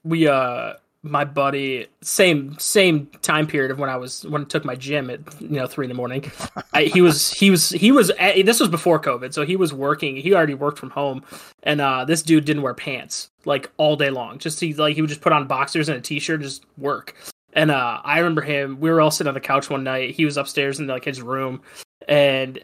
we uh my buddy same same time period of when I was when I took my gym at you know three in the morning. I, he was he was he was at, this was before COVID, so he was working. He already worked from home, and uh this dude didn't wear pants like all day long. Just he like he would just put on boxers and a t shirt, just work. And uh I remember him. We were all sitting on the couch one night. He was upstairs in like his room, and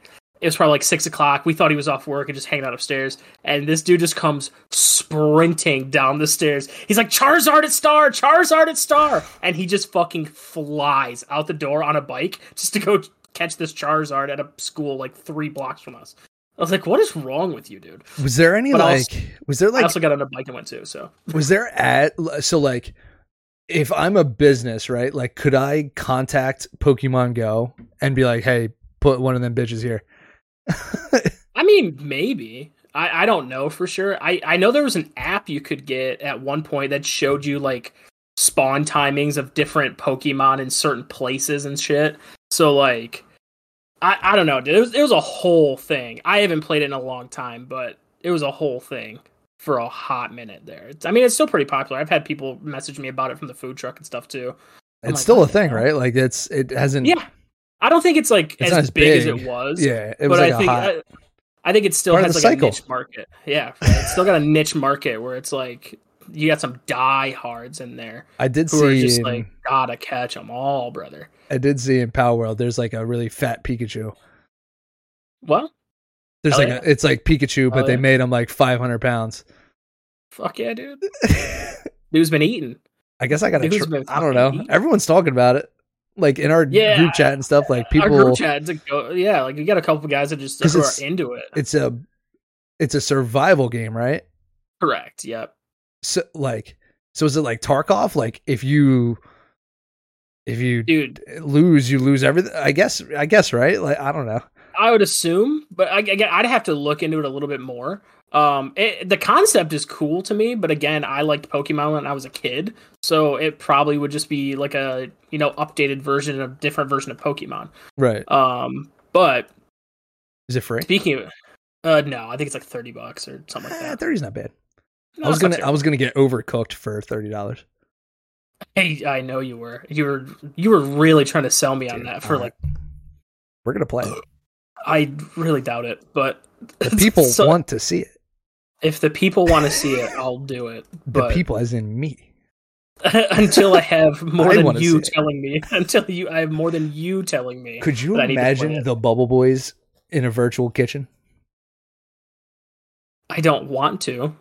it was probably like six o'clock. We thought he was off work and just hanging out upstairs. And this dude just comes sprinting down the stairs. He's like, Charizard at Star, Charizard at Star. And he just fucking flies out the door on a bike just to go catch this Charizard at a school like three blocks from us. I was like, what is wrong with you, dude? was there any But like also- was there like? I also got on a bike and went too, so. was there at so like if i'm a business right like could i contact pokemon go and be like hey put one of them bitches here I mean, maybe. I, I don't know for sure. I, I know there was an app you could get at one point that showed you like spawn timings of different Pokemon in certain places and shit. So like I, I don't know, dude. It was, it was a whole thing. I haven't played it in a long time, but it was a whole thing for a hot minute there. It's, I mean, it's still pretty popular. I've had people message me about it from the food truck and stuff too. I'm it's like, still a thing right like it's it hasn't Yeah. I don't think it's like It's as, as big, as it was yeah it was but like I a think hot I, I think it still part has like cycle. a niche market. Yeah, it's still got a niche market where it's like you got some diehards in there i did who are see just in- like gotta catch them all, brother. i did see in Palworld there's like a really fat pikachu Well, There's Hell like yeah. a, it's like Pikachu, but Hell they yeah. made him like 500 pounds. fuck yeah, dude. Dude's been eating. I guess I gotta. Tr- I don't know. eating. Everyone's talking about it, like in our Yeah. group chat and stuff. Like people, Our group chat, go- yeah, like you got a couple guys that just who are into it. it's a, it's a survival game, right? Correct. Yep. So like, so is it like Tarkov? Like if you, if you Dude, lose, you lose everything. I guess. I guess right. Like I don't know. I would assume, but I, I'd have to look into it a little bit more. Um, it, the concept is cool to me, but again, I liked Pokemon when I was a kid, so it probably would just be like a you know updated version, a different version of Pokemon. Right? Um, but Is it free? speaking of, uh, no, I think it's like thirty bucks or something like Eh, that. Thirty's not bad. No, I was gonna. I was gonna get overcooked for thirty dollars. Hey, I know you were. You were. You were really trying to sell me on that for alright. like. We're gonna play. I really doubt it, but The people So- want to see it. If the people want to see it, I'll do it. The But people, as in me. until I have more I than you telling me. Until you, I have more than you telling me. Could you that I need to play imagine the Bubble Boys in a virtual kitchen? I don't want to,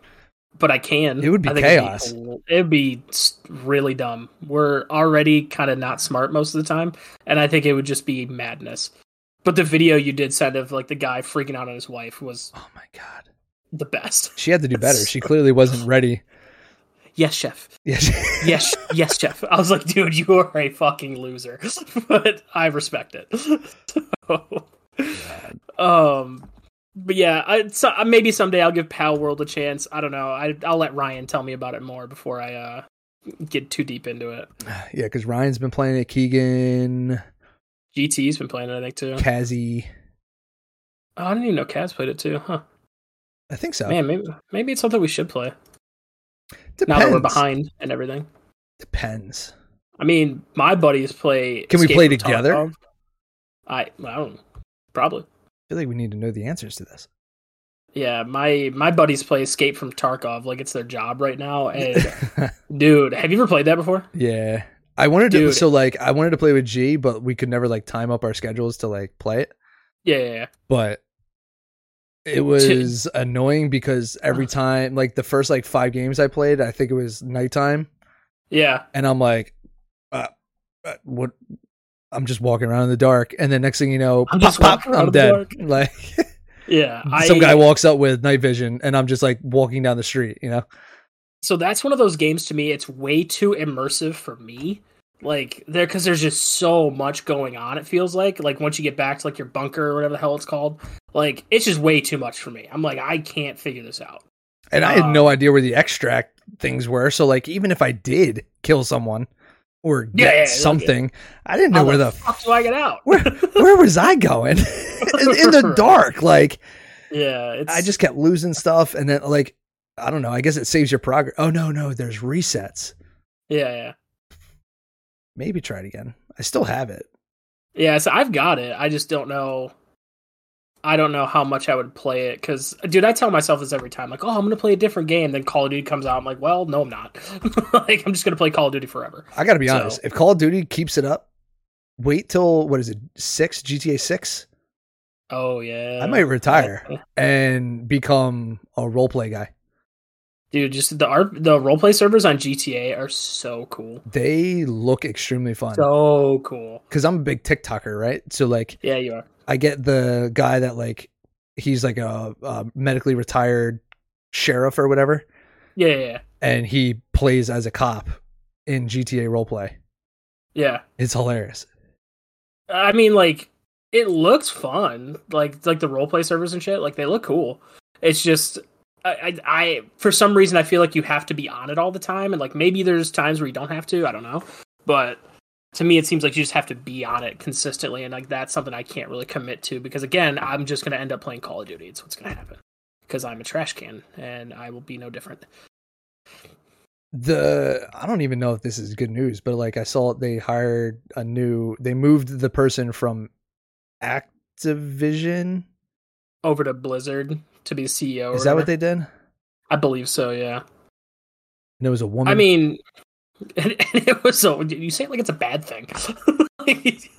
but I can. It would be chaos. It'd be, it'd be really dumb. We're already kind of not smart most of the time, and I think it would just be madness. But the video you did send of like the guy freaking out on his wife was Oh my god. The best. She had to do better. She clearly wasn't ready. Yes, chef. She- Yes, yes, chef. I was like, dude, you are a fucking loser, but I respect it. So, um, but yeah, I so, uh, maybe someday I'll give Palworld a chance. I don't know. I I'll let Ryan tell me about it more before I uh get too deep into it. yeah, because Ryan's been playing it. Keegan, GT's been playing it, I think too. Kazzy. Oh, I didn't even know Kaz played it too. Huh? I think so. Man, maybe maybe it's something we should play Depends. now that we're behind and everything. Depends. I mean, my buddies play. Can we play together? I I don't know. Probably. I feel like we need to know the answers to this. Yeah, my my buddies play Escape from Tarkov like it's their job right now. And dude, have you ever played that before? yeah. I wanted to Dude. so like I wanted to play with G, but we could never like time up our schedules to like play it. Yeah, yeah, yeah. But it was annoying because every time like the first like five games I played, I think it was nighttime, Yeah, and I'm like, uh, uh, what? I'm just walking around in the dark, and then next thing you know, I'm pop, pop, I'm dead. Like yeah. I, some guy walks up with night vision, and I'm just like walking down the street. You know, so that's one of those games to me. It's way too immersive for me. Like there, because there's just so much going on. It feels like like once you get back to like your bunker or whatever the hell it's called, like it's just way too much for me. I'm like I can't figure this out. and I had no um, idea where the extract things were. So like, even if I did kill someone or get yeah, yeah, something, I didn't know where the the fuck do I get out? where where was I going in, in the dark? Like yeah, it's I just kept losing stuff, and then like I don't know. I guess it saves your progress. Oh no, no, there's resets. yeah, yeah. Maybe try it again. I still have it. Yeah, so I've got it. I just don't know. I don't know how much I would play it because, dude, I tell myself this every time. Like, oh, I'm gonna play a different game. Then Call of Duty comes out. I'm like, well, no, I'm not. like, I'm just gonna play Call of Duty forever. I got to be So- honest. If Call of Duty keeps it up, wait till what is it six GTA six? Oh yeah, I might retire and become a role play guy. Dude. Just the art, the roleplay servers on GTA are so cool. They look extremely fun So cool. because I'm a big TikToker, right? So like Yeah, you are. I get the guy that like he's like a, a medically retired sheriff or whatever, Yeah, yeah, yeah. and he plays as a cop in GTA roleplay. yeah. It's hilarious. I mean, like, it looks fun. Like, like the roleplay servers and shit. Like, they look cool. It's just, I, I, for some reason, I feel like you have to be on it all the time, and like maybe there's times where you don't have to. I don't know, but to me, it seems like you just have to be on it consistently, and like that's something I can't really commit to because again, I'm just gonna end up playing Call of Duty. It's what's gonna happen because I'm a trash can, and I will be no different. the I don't even know if this is good news, but like I saw they hired a new they moved the person from Activision. Over to Blizzard to be the CEO. or Is that what they did? I believe so. Yeah. And it was a woman. I mean, and, and it was so. You say it like it's a bad thing. like,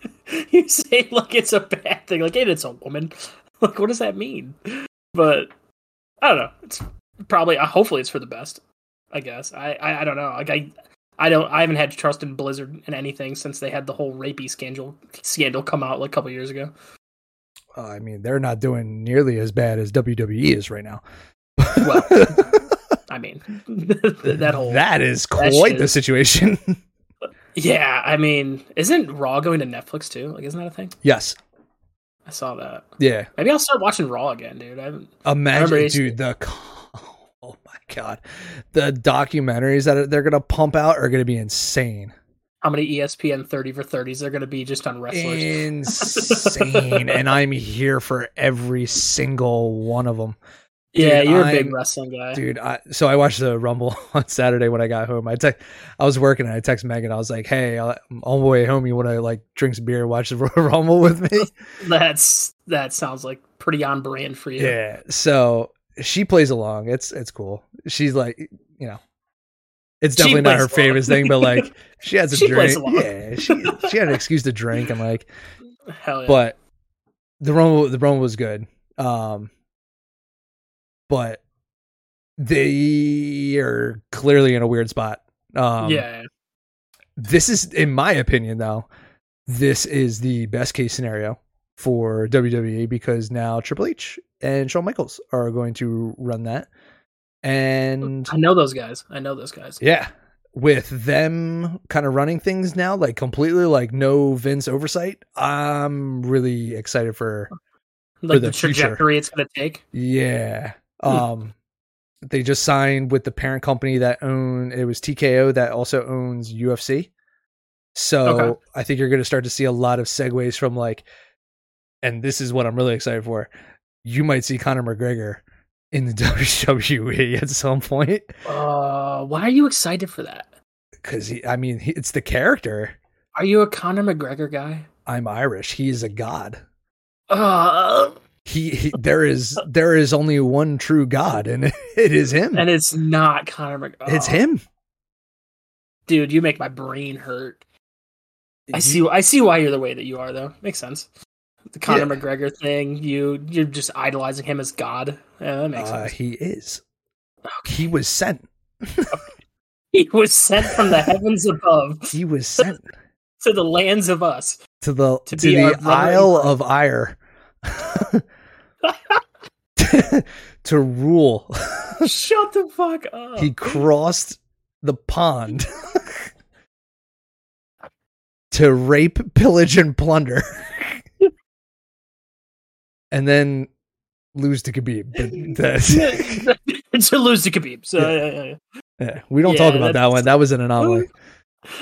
you say it like it's a bad thing. Like, hey, it's a woman. Like, what does that mean? But I don't know. It's probably. Uh, hopefully, it's for the best. I guess. I, I. I don't know. Like I. I don't. I haven't had trust in Blizzard in anything since they had the whole rapey scandal scandal come out like a couple years ago. Uh, I mean, they're not doing nearly as bad as WWE is right now. Well, I mean, that whole that is quite the situation. yeah. I mean, isn't Raw going to Netflix too? Like, isn't that a thing? yes. I saw that. Yeah. Maybe I'll start watching Raw again, dude. I haven't. Imagine, Remember, dude, the oh my god, the documentaries that they're gonna pump out are gonna be insane. How many ESPN 30 for 30s they're going to be just on wrestlers? Insane, and I'm here for every single one of them. yeah, dude, you're a big wrestling guy. dude. I, so I watched the Rumble on Saturday when I got home. I text, I was working, and I text Megan. I was like, "Hey, I'm on the way home. You want to like drink some beer, and watch the Rumble with me?" That's that sounds like pretty on brand for you. yeah. So she plays along. It's it's cool. She's like, you know, it's definitely not her favorite thing, but like she has a She drink. a. Yeah, she she had an excuse to drink and like Hell yeah. but the Rumble the Rumble was good. Um but they are clearly in a weird spot. Um yeah. this is in my opinion though, this is the best case scenario for WWE because now Triple H and Shawn Michaels are going to run that. And I know those guys. I know those guys. yeah, with them kind of running things now, like completely like no Vince oversight, I'm really excited for Like the the, future. trajectory it's gonna take. yeah. Hmm. Um they just signed with the parent company that own it was TKO that also owns UFC. So Okay. I think you're going to start to see a lot of segues from like and this is what I'm really excited for. You might see Conor McGregor in the WWE at some point Uh, why are you excited for that? cuz I mean he, it's the character. Are you a Conor McGregor guy? I'm Irish. He is a god. Uh, He, he there is there is only one true god and it is him. and it's not Conor McGregor. it's him. dude. You make my brain hurt. I see. I see why you're the way that you are, though. Makes sense. The Conor Yeah. McGregor thing. You you're just idolizing him as God. Yeah, that makes Uh, sense. he is. He was sent. He was sent from the heavens above He was sent to the lands of us. to the To to, the Isle of Ire to rule. Shut the fuck up. he crossed the pond to rape, pillage, and plunder, and then lose to Khabib. To lose to Khabib. So yeah, yeah, yeah. yeah, we don't talk about that one. That was an anomaly.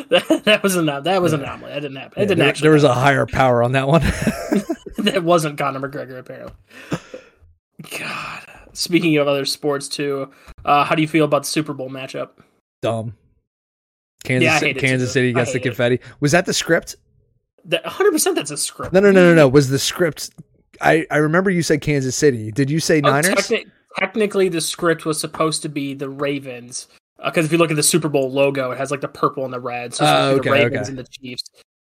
That, that was an that was an anomaly. That didn't happen. It didn't there, actually. there was a higher power on that one. that wasn't Conor McGregor apparently. God. Speaking of other sports too, uh, how do you feel about the Super Bowl matchup? Dumb. Kansas, Yeah, Kansas. City gets the hate it. confetti. Was that the script? That 100 percent that's a script. No, no, no, no, no. Was the script? I I remember you said Kansas City. Did you say Oh, Niners? techni- technically, the script was supposed to be the Ravens because if you look at the Super Bowl logo, it has like the purple and the red. So it's supposed to be okay, the Ravens okay. and the Chiefs.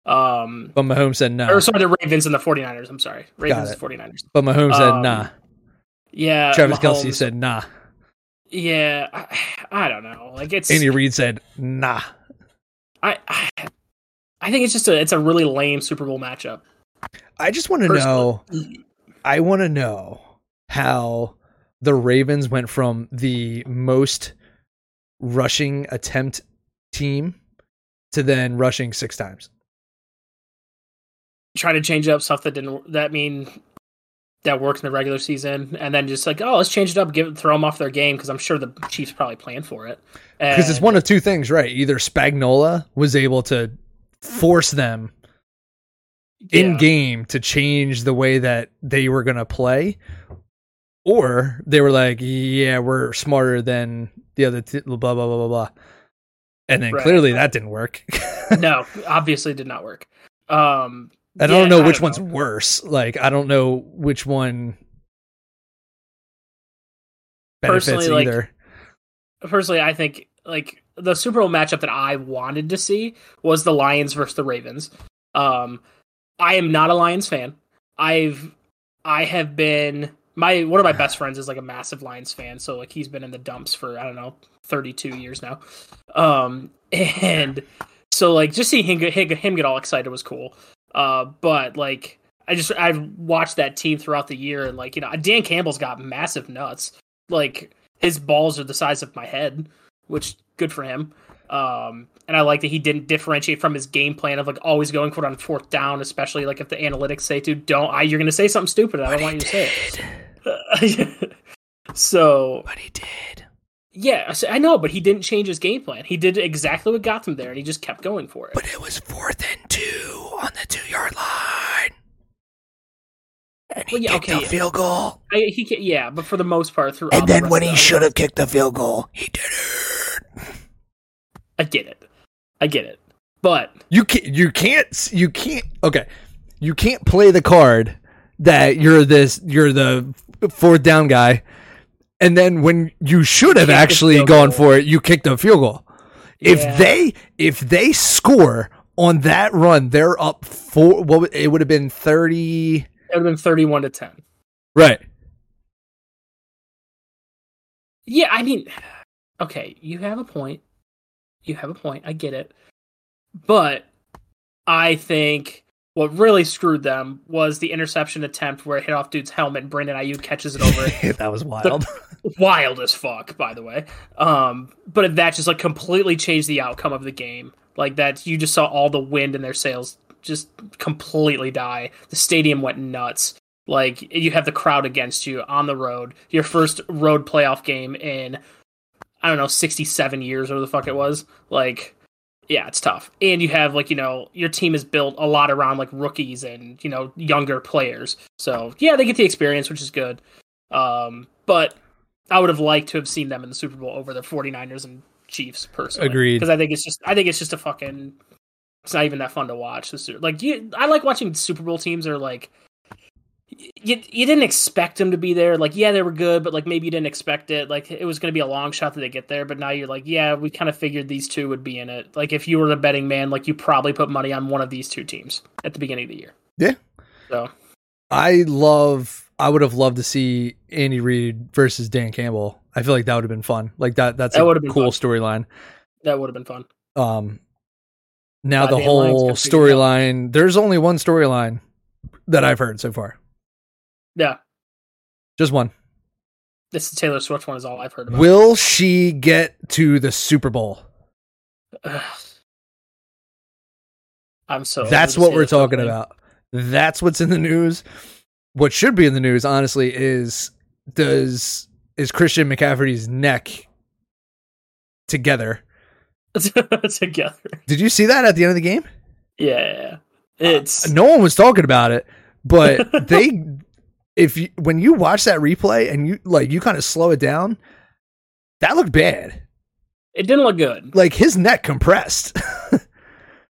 Um, but Mahomes said no. or sorry, the Ravens and the 49ers. I'm sorry, Ravens and 49ers. But Mahomes said um, nah. Yeah, Travis Kelce said nah. Yeah, I, I don't know. Like it's Andy Reid said nah. I, I I think it's just a it's a really lame Super Bowl matchup. I just want to know. I want to know how the Ravens went from the most rushing attempt team to then rushing six times. Try to change up stuff that didn't that mean that worked in the regular season, and then just like oh let's change it up, give throw them off their game because I'm sure the Chiefs probably planned for it. Because it's one of two things, right? Either Spagnuolo was able to force them in game to change the way that they were going to play or they were like yeah we're smarter than the other t- blah blah blah blah blah and then Right. clearly that didn't work no, obviously did not work. Um, i yeah, don't know which don't one's know. worse like i don't know which one benefits Personally, like, either personally, I think like the Super Bowl matchup that I wanted to see was the Lions versus the Ravens. Um, I am not a Lions fan. I've I have been my one of my best friends is like a massive Lions fan, so like he's been in the dumps for I don't know thirty two years now. Um, and so like just seeing him get, him get all excited was cool. Uh, but like I just I've watched that team throughout the year, and like you know Dan Campbell's got massive nuts. Like his balls are the size of my head, which good for him. Um, and I like that he didn't differentiate from his game plan of like always going for it on fourth down, especially like if the analytics say to don't I you're gonna say something stupid. I don't want you to say it. so but he did yeah, I know, but he didn't change his game plan. He did exactly what got him there, and he just kept going for it. But it was fourth and two on the two yard line and Well, yeah, okay, yeah. field goal I, he yeah, but for the most part, through and then when he should have kicked the field goal he did it I get it, I get it, but You can't. You can't. You can't. Okay, you can't play the card that you're this. You're the fourth down guy, and then when you should have actually gone goal. for it, you kicked a field goal. If Yeah. they if they score on that run, they're up four. What would- it would have been thirty. It would have been 31 to 10. Right. Yeah, I mean, okay, you have a point. You have a point. I get it. But I think what really screwed them was the interception attempt where it hit off dude's helmet and Brandon Aiyuk catches it over that was wild. wild as fuck, by the way. Um, but that just like completely changed the outcome of the game. Like that, you just saw all the wind in their sails just completely die. The stadium went nuts. Like you have the crowd against you on the road. Your first road playoff game in I don't know sixty seven years or the fuck it was. Like yeah, it's tough. And you have like you know your team is built a lot around like rookies and you know younger players. So yeah, they get the experience, which is good. Um, but I would have liked to have seen them in the Super Bowl over the 49ers and Chiefs personally. Agreed. Because I think it's just I think it's just a fucking it's not even that fun to watch. Like you I like watching Super Bowl teams are like you, you didn't expect them to be there. Like, yeah, they were good, but like maybe you didn't expect it. Like, it was going to be a long shot that they get there. But now you're like, yeah, we kind of figured these two would be in it. Like, if you were the betting man, like you probably put money on one of these two teams at the beginning of the year. Yeah. So I love. I would have loved to see Andy Reid versus Dan Campbell. I feel like that would have been fun. Like that. That's That a would have been cool storyline. that would have been fun. Um. Now the Lions whole gotta figure it out. storyline. There's only one storyline that I've heard so far. Yeah. Just one. This is Taylor Swift one is all I've heard about. Will she get to the Super Bowl? Ugh. I'm so. That's what we're talking thing. about. That's what's in the news. What should be in the news, honestly, is does is Christian McCaffrey's neck together? Together. Did you see that at the end of the game? Yeah. Uh, it's. No one was talking about it, but they if you when you watch that replay and you like you kind of slow it down, that looked bad. It didn't look good. Like his neck compressed.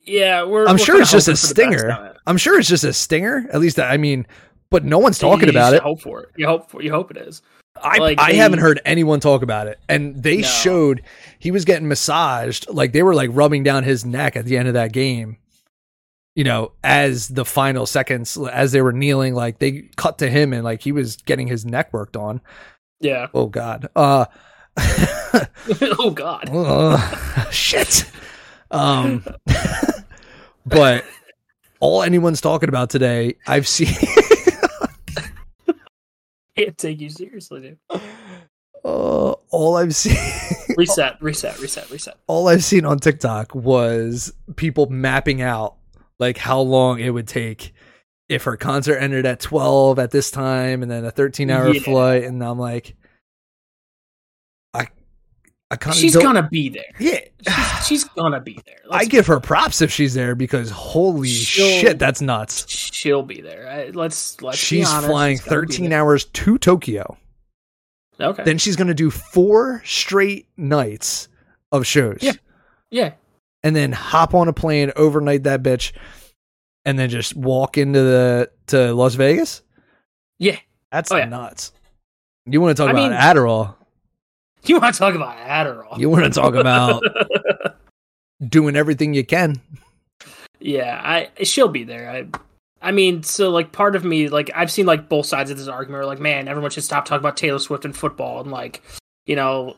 Yeah, we're. I'm we're sure it's just a hoping for the best stinger. I'm sure it's just a stinger. At least I mean, but no one's talking You about should it. Hope for it. You hope for. You hope it is. I Like, I they- haven't heard anyone talk about it. And they No. showed he was getting massaged, like they were like rubbing down his neck at the end of that game. You know, as the final seconds, as they were kneeling, like they cut to him and like he was getting his neck worked on. Yeah. Oh God. Uh oh God. Ugh, shit. Um, but all anyone's talking about today, I've seen. Can't take you seriously, dude. uh, all I've seen, Reset. Reset. Reset. Reset. all I've seen on TikTok was people mapping out like how long it would take if her concert ended at twelve at this time, and then a thirteen-hour Yeah. flight, and I'm like, I, I kind of She's gonna be there. yeah. She's, she's gonna be there. I Let's- give her props if she's there because holy shit, that's nuts. She'll be there. I- Let's. Let's. be She's flying she's 13 hours to Tokyo. Okay. Then she's going to do four straight nights of shows. Yeah. yeah. And then hop on a plane, overnight that bitch, and then just walk into the to Las Vegas. Yeah. That's Oh, yeah. nuts. You want to talk I about mean- Adderall? You want to talk about Adderall? You want to talk about doing everything you can? Yeah, I she'll be there. I I mean, so like part of me like I've seen like both sides of this argument where like, man, everyone should stop talking about Taylor Swift and football and like, you know,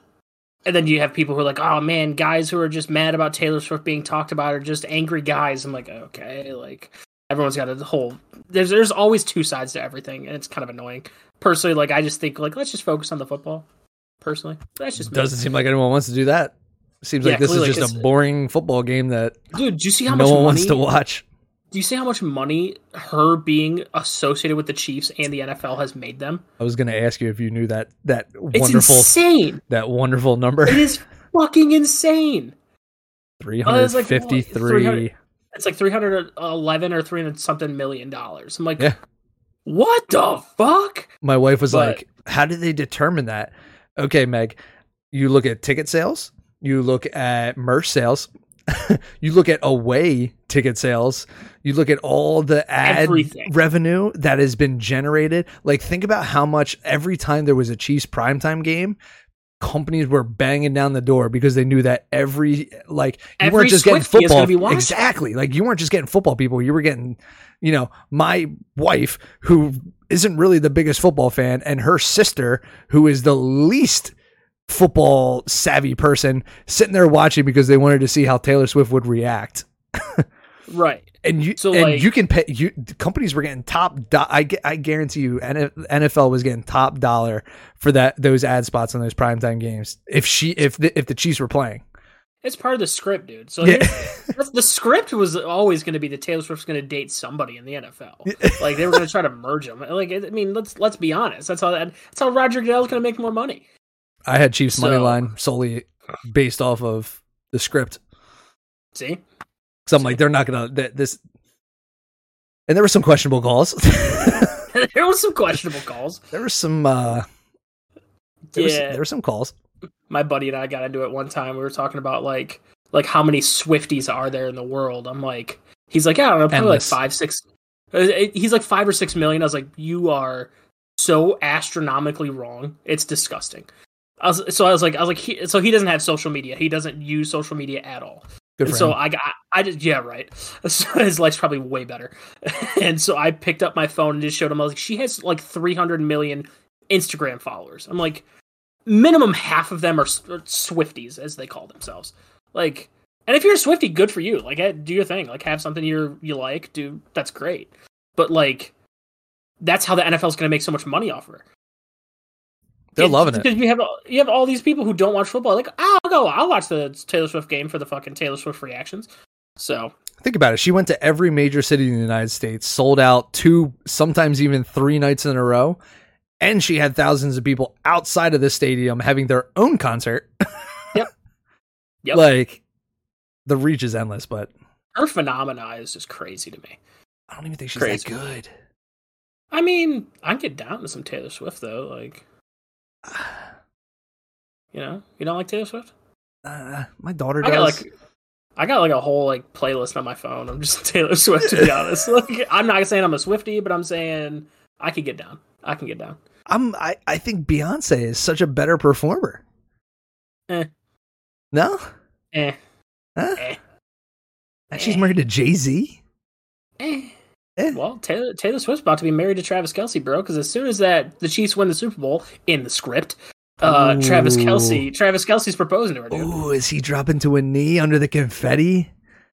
and then you have people who are like, oh man, guys who are just mad about Taylor Swift being talked about are just angry guys. I'm like, okay, like everyone's got a whole there's there's always two sides to everything and it's kind of annoying. Personally, like I just think like let's just focus on the football. Personally, that's just. Doesn't seem like anyone wants to do that. Seems like Yeah, this is just a boring football game that dude. Do you see how no much one money? wants to watch. Do you see how much money her being associated with the Chiefs and the NFL has made them? I was going to ask you if you knew that that It's wonderful insane. that wonderful number. It is fucking insane. Three Oh, it's like, fifty what, three. 300 It's like three hundred eleven or three hundred something million dollars. I'm like, Yeah. what the fuck? My wife was But- like, "How did they determine that?" Okay, Meg, you look at ticket sales, you look at merch sales, you look at away ticket sales, you look at all the ad Everything. revenue that has been generated. Like, think about how much every time there was a Chiefs primetime game, companies were banging down the door because they knew that every like you Every weren't just getting Swiftie is gonna football be exactly like you weren't just getting football people you were getting you know my wife who isn't really the biggest football fan and her sister who is the least football savvy person sitting there watching because they wanted to see how Taylor Swift would react Right. and you So, and like- you can pay you companies were getting top do- I, I guarantee you NFL was getting top dollar for that those ad spots on those primetime games if she if the, if the Chiefs were playing It's part of the script, dude. So Yeah. that's- the script was always going to be that Taylor Swift's going to date somebody in the NFL. like they were going to try to merge them. Like I mean, let's let's be honest. That's how that, that's how Roger Goodell's going to make more money. I had Chiefs money line solely based off of the script See, so I'm like they're not gonna that this and there were some questionable calls there was some questionable calls. there were some uh there, was, Yeah. there were some calls My buddy and I got into it one time. We were talking about like like how many Swifties are there in the world. I'm like, he's like, yeah, I don't know, probably Endless. like five, six. uh, He's like five or six million. I was like, you are so astronomically wrong. It's disgusting. I was, so I was like, I was like, he, so he doesn't have social media. He doesn't use social media at all. good for so him I got, I just, yeah, right. So his life's probably way better. and so I picked up my phone and just showed him. I was like, she has like 300 million Instagram followers. I'm like, minimum half of them are Swifties, as they call themselves. Like, and if you're a Swifty, good for you. Like, eh, do your thing. Like, have something you you like. Do that's great. But like, that's how the NFL's going to make so much money off of her. They're It's- loving it because you have you have all these people who don't watch football. Like, I'll go, I'll watch the Taylor Swift game for the fucking Taylor Swift reactions. So Think about it. She went to every major city in the United States, sold out two, sometimes even three nights in a row, and she had thousands of people outside of the stadium having their own concert. Yep. Yep. Like the reach is endless, but her phenomena is just crazy to me. I don't even think she's Crazy. that good. I mean, I can get down to some Taylor Swift though. Like, you know, you don't like Taylor Swift? Uh, my daughter I does. got like, I got like a whole like playlist on my phone. I'm just Taylor Swift to be honest. Like, I'm not saying I'm a Swifty, but I'm saying I can get down. I can get down. I'm. I, I think Beyonce is such a better performer. Eh. No. Eh, Huh? Eh. And she's married to Jay Z. eh. Eh. Well, Taylor Taylor Swift's about to be married to Travis Kelce, bro. Because as soon as that the Chiefs win the Super Bowl in the script, uh, Travis Kelce, Travis Kelce's proposing to her, dude. Ooh, is he dropping to a knee under the confetti?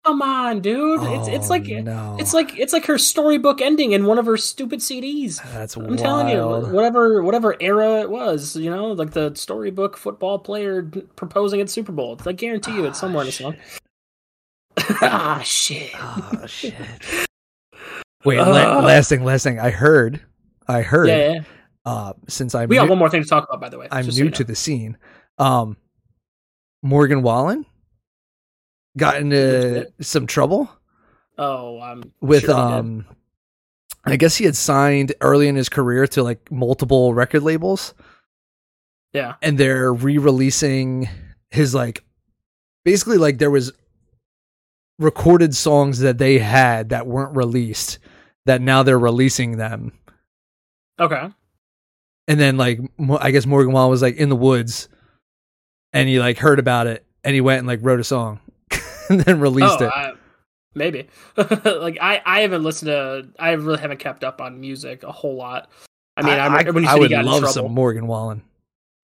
Come on, dude. it's it's Oh, like no. it's like it's like her storybook ending in one of her stupid CDs. That's I'm wild. telling you, whatever whatever era it was, you know, like the storybook football player proposing at Super Bowl. I guarantee you, it's somewhere in the song. ah, shit. Oh shit. Wait, la- last thing, last thing. I heard, I heard. Yeah, yeah. Uh, since I'm We new, got one more thing to talk about, by the way. I'm just so new you know. to the scene. Um, Morgan Wallen got into some trouble Oh, I'm with sure um. I guess he had signed early in his career to like multiple record labels. Yeah. and they're re-releasing his like basically like there was recorded songs that they had that weren't released that now they're releasing them Okay. and then like i guess morgan wallen was like in the woods and he like heard about it and he went and like wrote a song and then released oh, it I, maybe. like I, I haven't listened to. I really haven't kept up on music a whole lot. I mean, I, remember when you I he would love some morgan wallen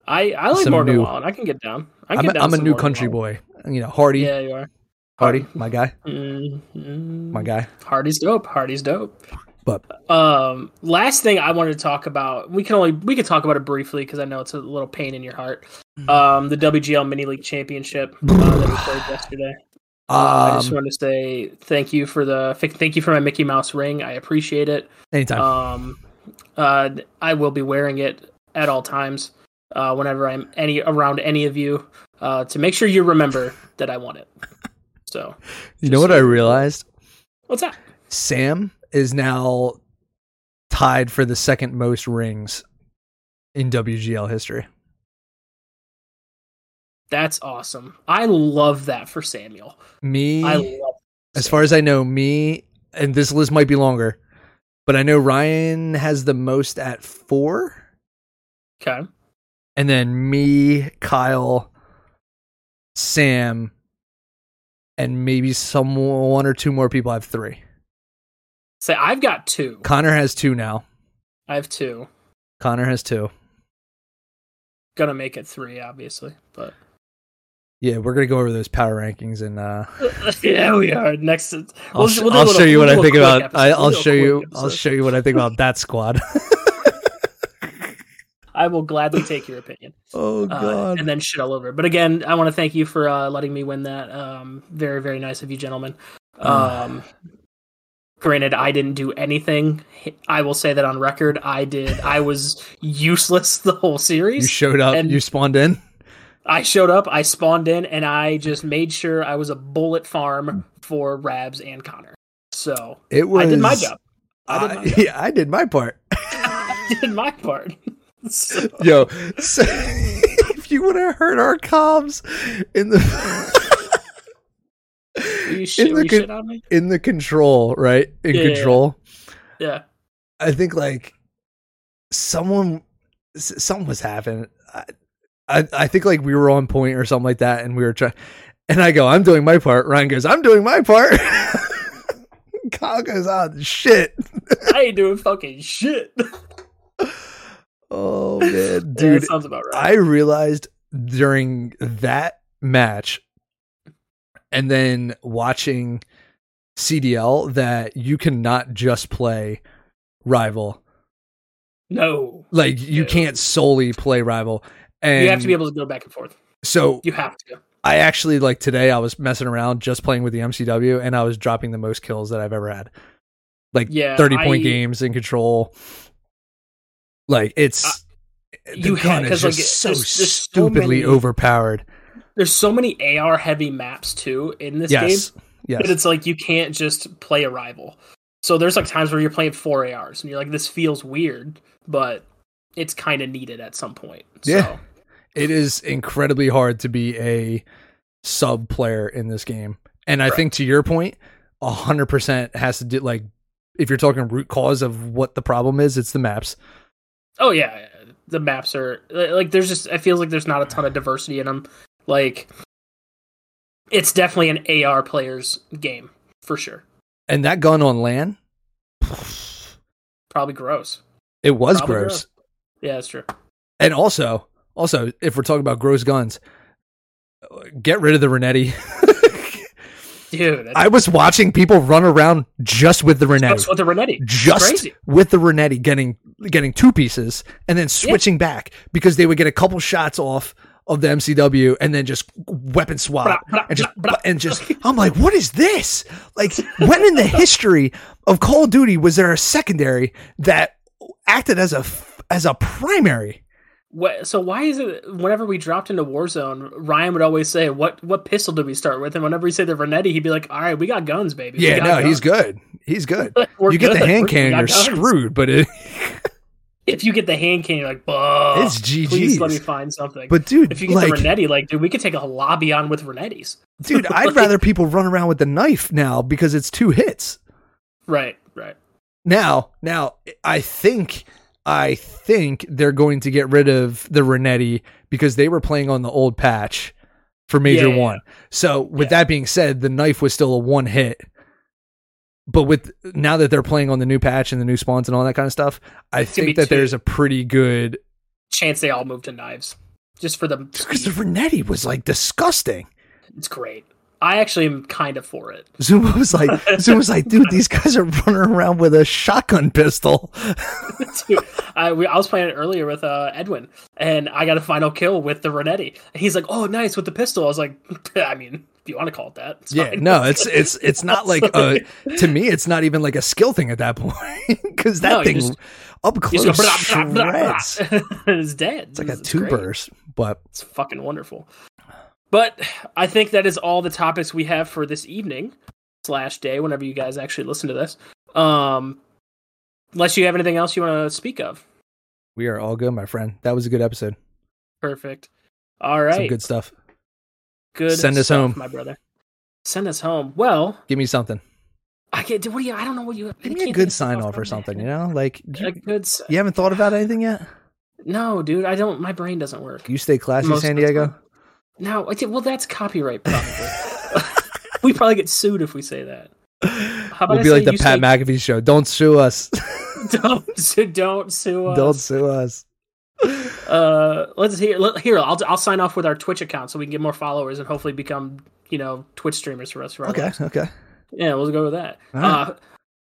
I, I like some Morgan new- Wallen. I can get down. I can i'm, get a, down I'm a new country Wallen. boy you know hardy Yeah, you are. Hardy my guy Mm, my guy Hardy's dope. Hardy's dope. but Um, last thing I wanted to talk about. We can only we can talk about it briefly because I know it's a little pain in your heart. Mm. Um, the WGL Mini League Championship uh, that we played yesterday. Uh, I just um wanted to say thank you for the thank you for my Mickey Mouse ring. I appreciate it. anytime Um, uh, I will be wearing it at all times. Uh, whenever I'm any around any of you, uh, to make sure you remember that I want it. So, you know what i realized what's that? Sam is now tied for the second most rings in WGL history. That's awesome. I love that for Samuel. Me, I love. as far as I know, me, and this list might be longer, but I know Ryan has the most at four. Okay. and then me, Kyle, Sam, and maybe some one or two more people have three. Say I've got two. Connor has two now. I have two. Connor has two. Gonna make it three, obviously, but Yeah, we're gonna go over those power rankings and uh yeah, we are. Next, we'll, I'll, we'll I'll little- show you what I think about episode. I, We'll I'll do a show you quick I'll show you what I think about that squad. I will gladly take your opinion. oh uh, god. and then shit all over. But again, I want to thank you for uh, letting me win that. Um, very, very nice of you, gentlemen. Um, granted, I didn't do anything. I will say that on record, I did. I was useless the whole series. you showed up, and- you spawned in. I showed up, I spawned in, and I just made sure I was a bullet farm for Rabs and Connor. So It was I did my job. I did I, my job. yeah, I did my part. I did my part. So- Yo, so, if you would have heard our comms in the shit, the con- shit on me? in the control, right? In Yeah, yeah, yeah. control. Yeah. I think like someone something was happening. I, I I think like we were on point or something like that, and we were trying. And I go, I'm doing my part. Ryan goes, I'm doing my part. Kyle goes, oh shit. I ain't doing fucking shit. Oh man, dude. that sounds about right. I realized during that match and then watching CDL that you cannot just play rival. no. Like you No. can't solely play rival. And you have to be able to go back and forth. so You have to. I actually like today I was messing around just playing with the MCW and I was dropping the most kills that I've ever had. Like Yeah, 30 point I- games in control. Like it's uh, the you gun had- is 'cause, like, just so there's- there's so stupidly many- overpowered. There's so many AR heavy maps too in this Yes. game, Yes. but it's like you can't just play a rival. So there's like times where you're playing four ARs and you're like, this feels weird, but it's kind of needed at some point. Yeah. It is incredibly hard to be a sub player in this game. And I Right. think to your point, a hundred percent has to do like if you're talking root cause of what the problem is, it's the maps. Oh yeah, the maps are like there's just it feels like there's not a ton of diversity in them. Like it's definitely an AR player's game for sure. And that gun on land, Probably gross. it was gross. gross. Yeah, that's true. And also, also, if we're talking about gross guns, uh, get rid of the Renetti. Dude, I was watching people run around just with the Renetti. That's what the Renetti. Just with the Renetti getting getting two pieces and then switching back because they would get a couple shots off of the MCW and then just weapon swap and just and just I'm like what is this? Like when in the history of Call of Duty was there a secondary that acted as a as a primary What, so why is it whenever we dropped into Warzone, Ryan would always say, "What what pistol did we start with?" And whenever we say the Renetti, he'd be like, "All right, we got guns, baby." We yeah no he's good he's good you get the hand cannon you're guns. screwed but it If you get the hand cannon, you're like, "Buh." It's GG." Please let me find something. but dude if you get like the Renetti, like, dude, we could take a lobby on with Renettis. dude I'd rather people run around with the knife now because it's two hits Right, right. Now, now I think I think they're going to get rid of the Renetti because they were playing on the old patch for Major Yeah, yeah, One. So with Yeah. that being said, the knife was still a one hit. But with now that they're playing on the new patch and the new spawns and all that kind of stuff, I gonna think that there's a pretty good Chance they all move to knives, just for the. because the Renetti was like disgusting. It's great. I actually am kind of for it. Zooma was like, Zooma was like, dude, these guys are running around with a shotgun pistol. Dude, I, we, I was playing it earlier with uh, Edwin, and I got a final kill with the Renetti. And he's like, "Oh, nice with the pistol." I was like, "I mean, if you want to call it that, it's Yeah, fine." no, it's it's it's not like a to me, it's not even like a skill thing at that point because that No, thing just- up close just go, blah, blah, blah, shreds. blah, and it's dead. It's like a two burst, but It's fucking wonderful. But I think that is all the topics we have for this evening slash day. Whenever you guys actually listen to this, um, unless you have anything else you want to speak of. we are all good, my friend. That was a good episode. Perfect. All right. Some good stuff. Good Send us home. my brother. Send us home. Well, Give me something. I get. What do you? I don't know what you. Give me a good sign off or something. You know, like A good. you haven't thought about anything yet. No, dude, I don't. My brain doesn't work. You stay classy, Most San Diego. Time. No, I think- well, that's copyright probably. we probably get sued if we say that. How about We'll I be say like the Pat say- McAfee show. Don't sue us. Don't sue, don't sue us. Don't sue us. Uh, let's hear. Let, here, I'll I'll sign off with our Twitch account so we can get more followers and hopefully become you know Twitch streamers for us. For Okay, lives. okay. Yeah, we'll go with that. All right. Uh,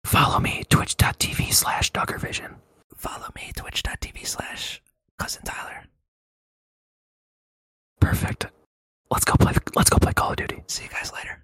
follow me twitch.tv slash Duggervision. Follow me twitch.tv slash cousin Tyler. Perfect. Let's go play. Let's go play Call of Duty. See you guys later.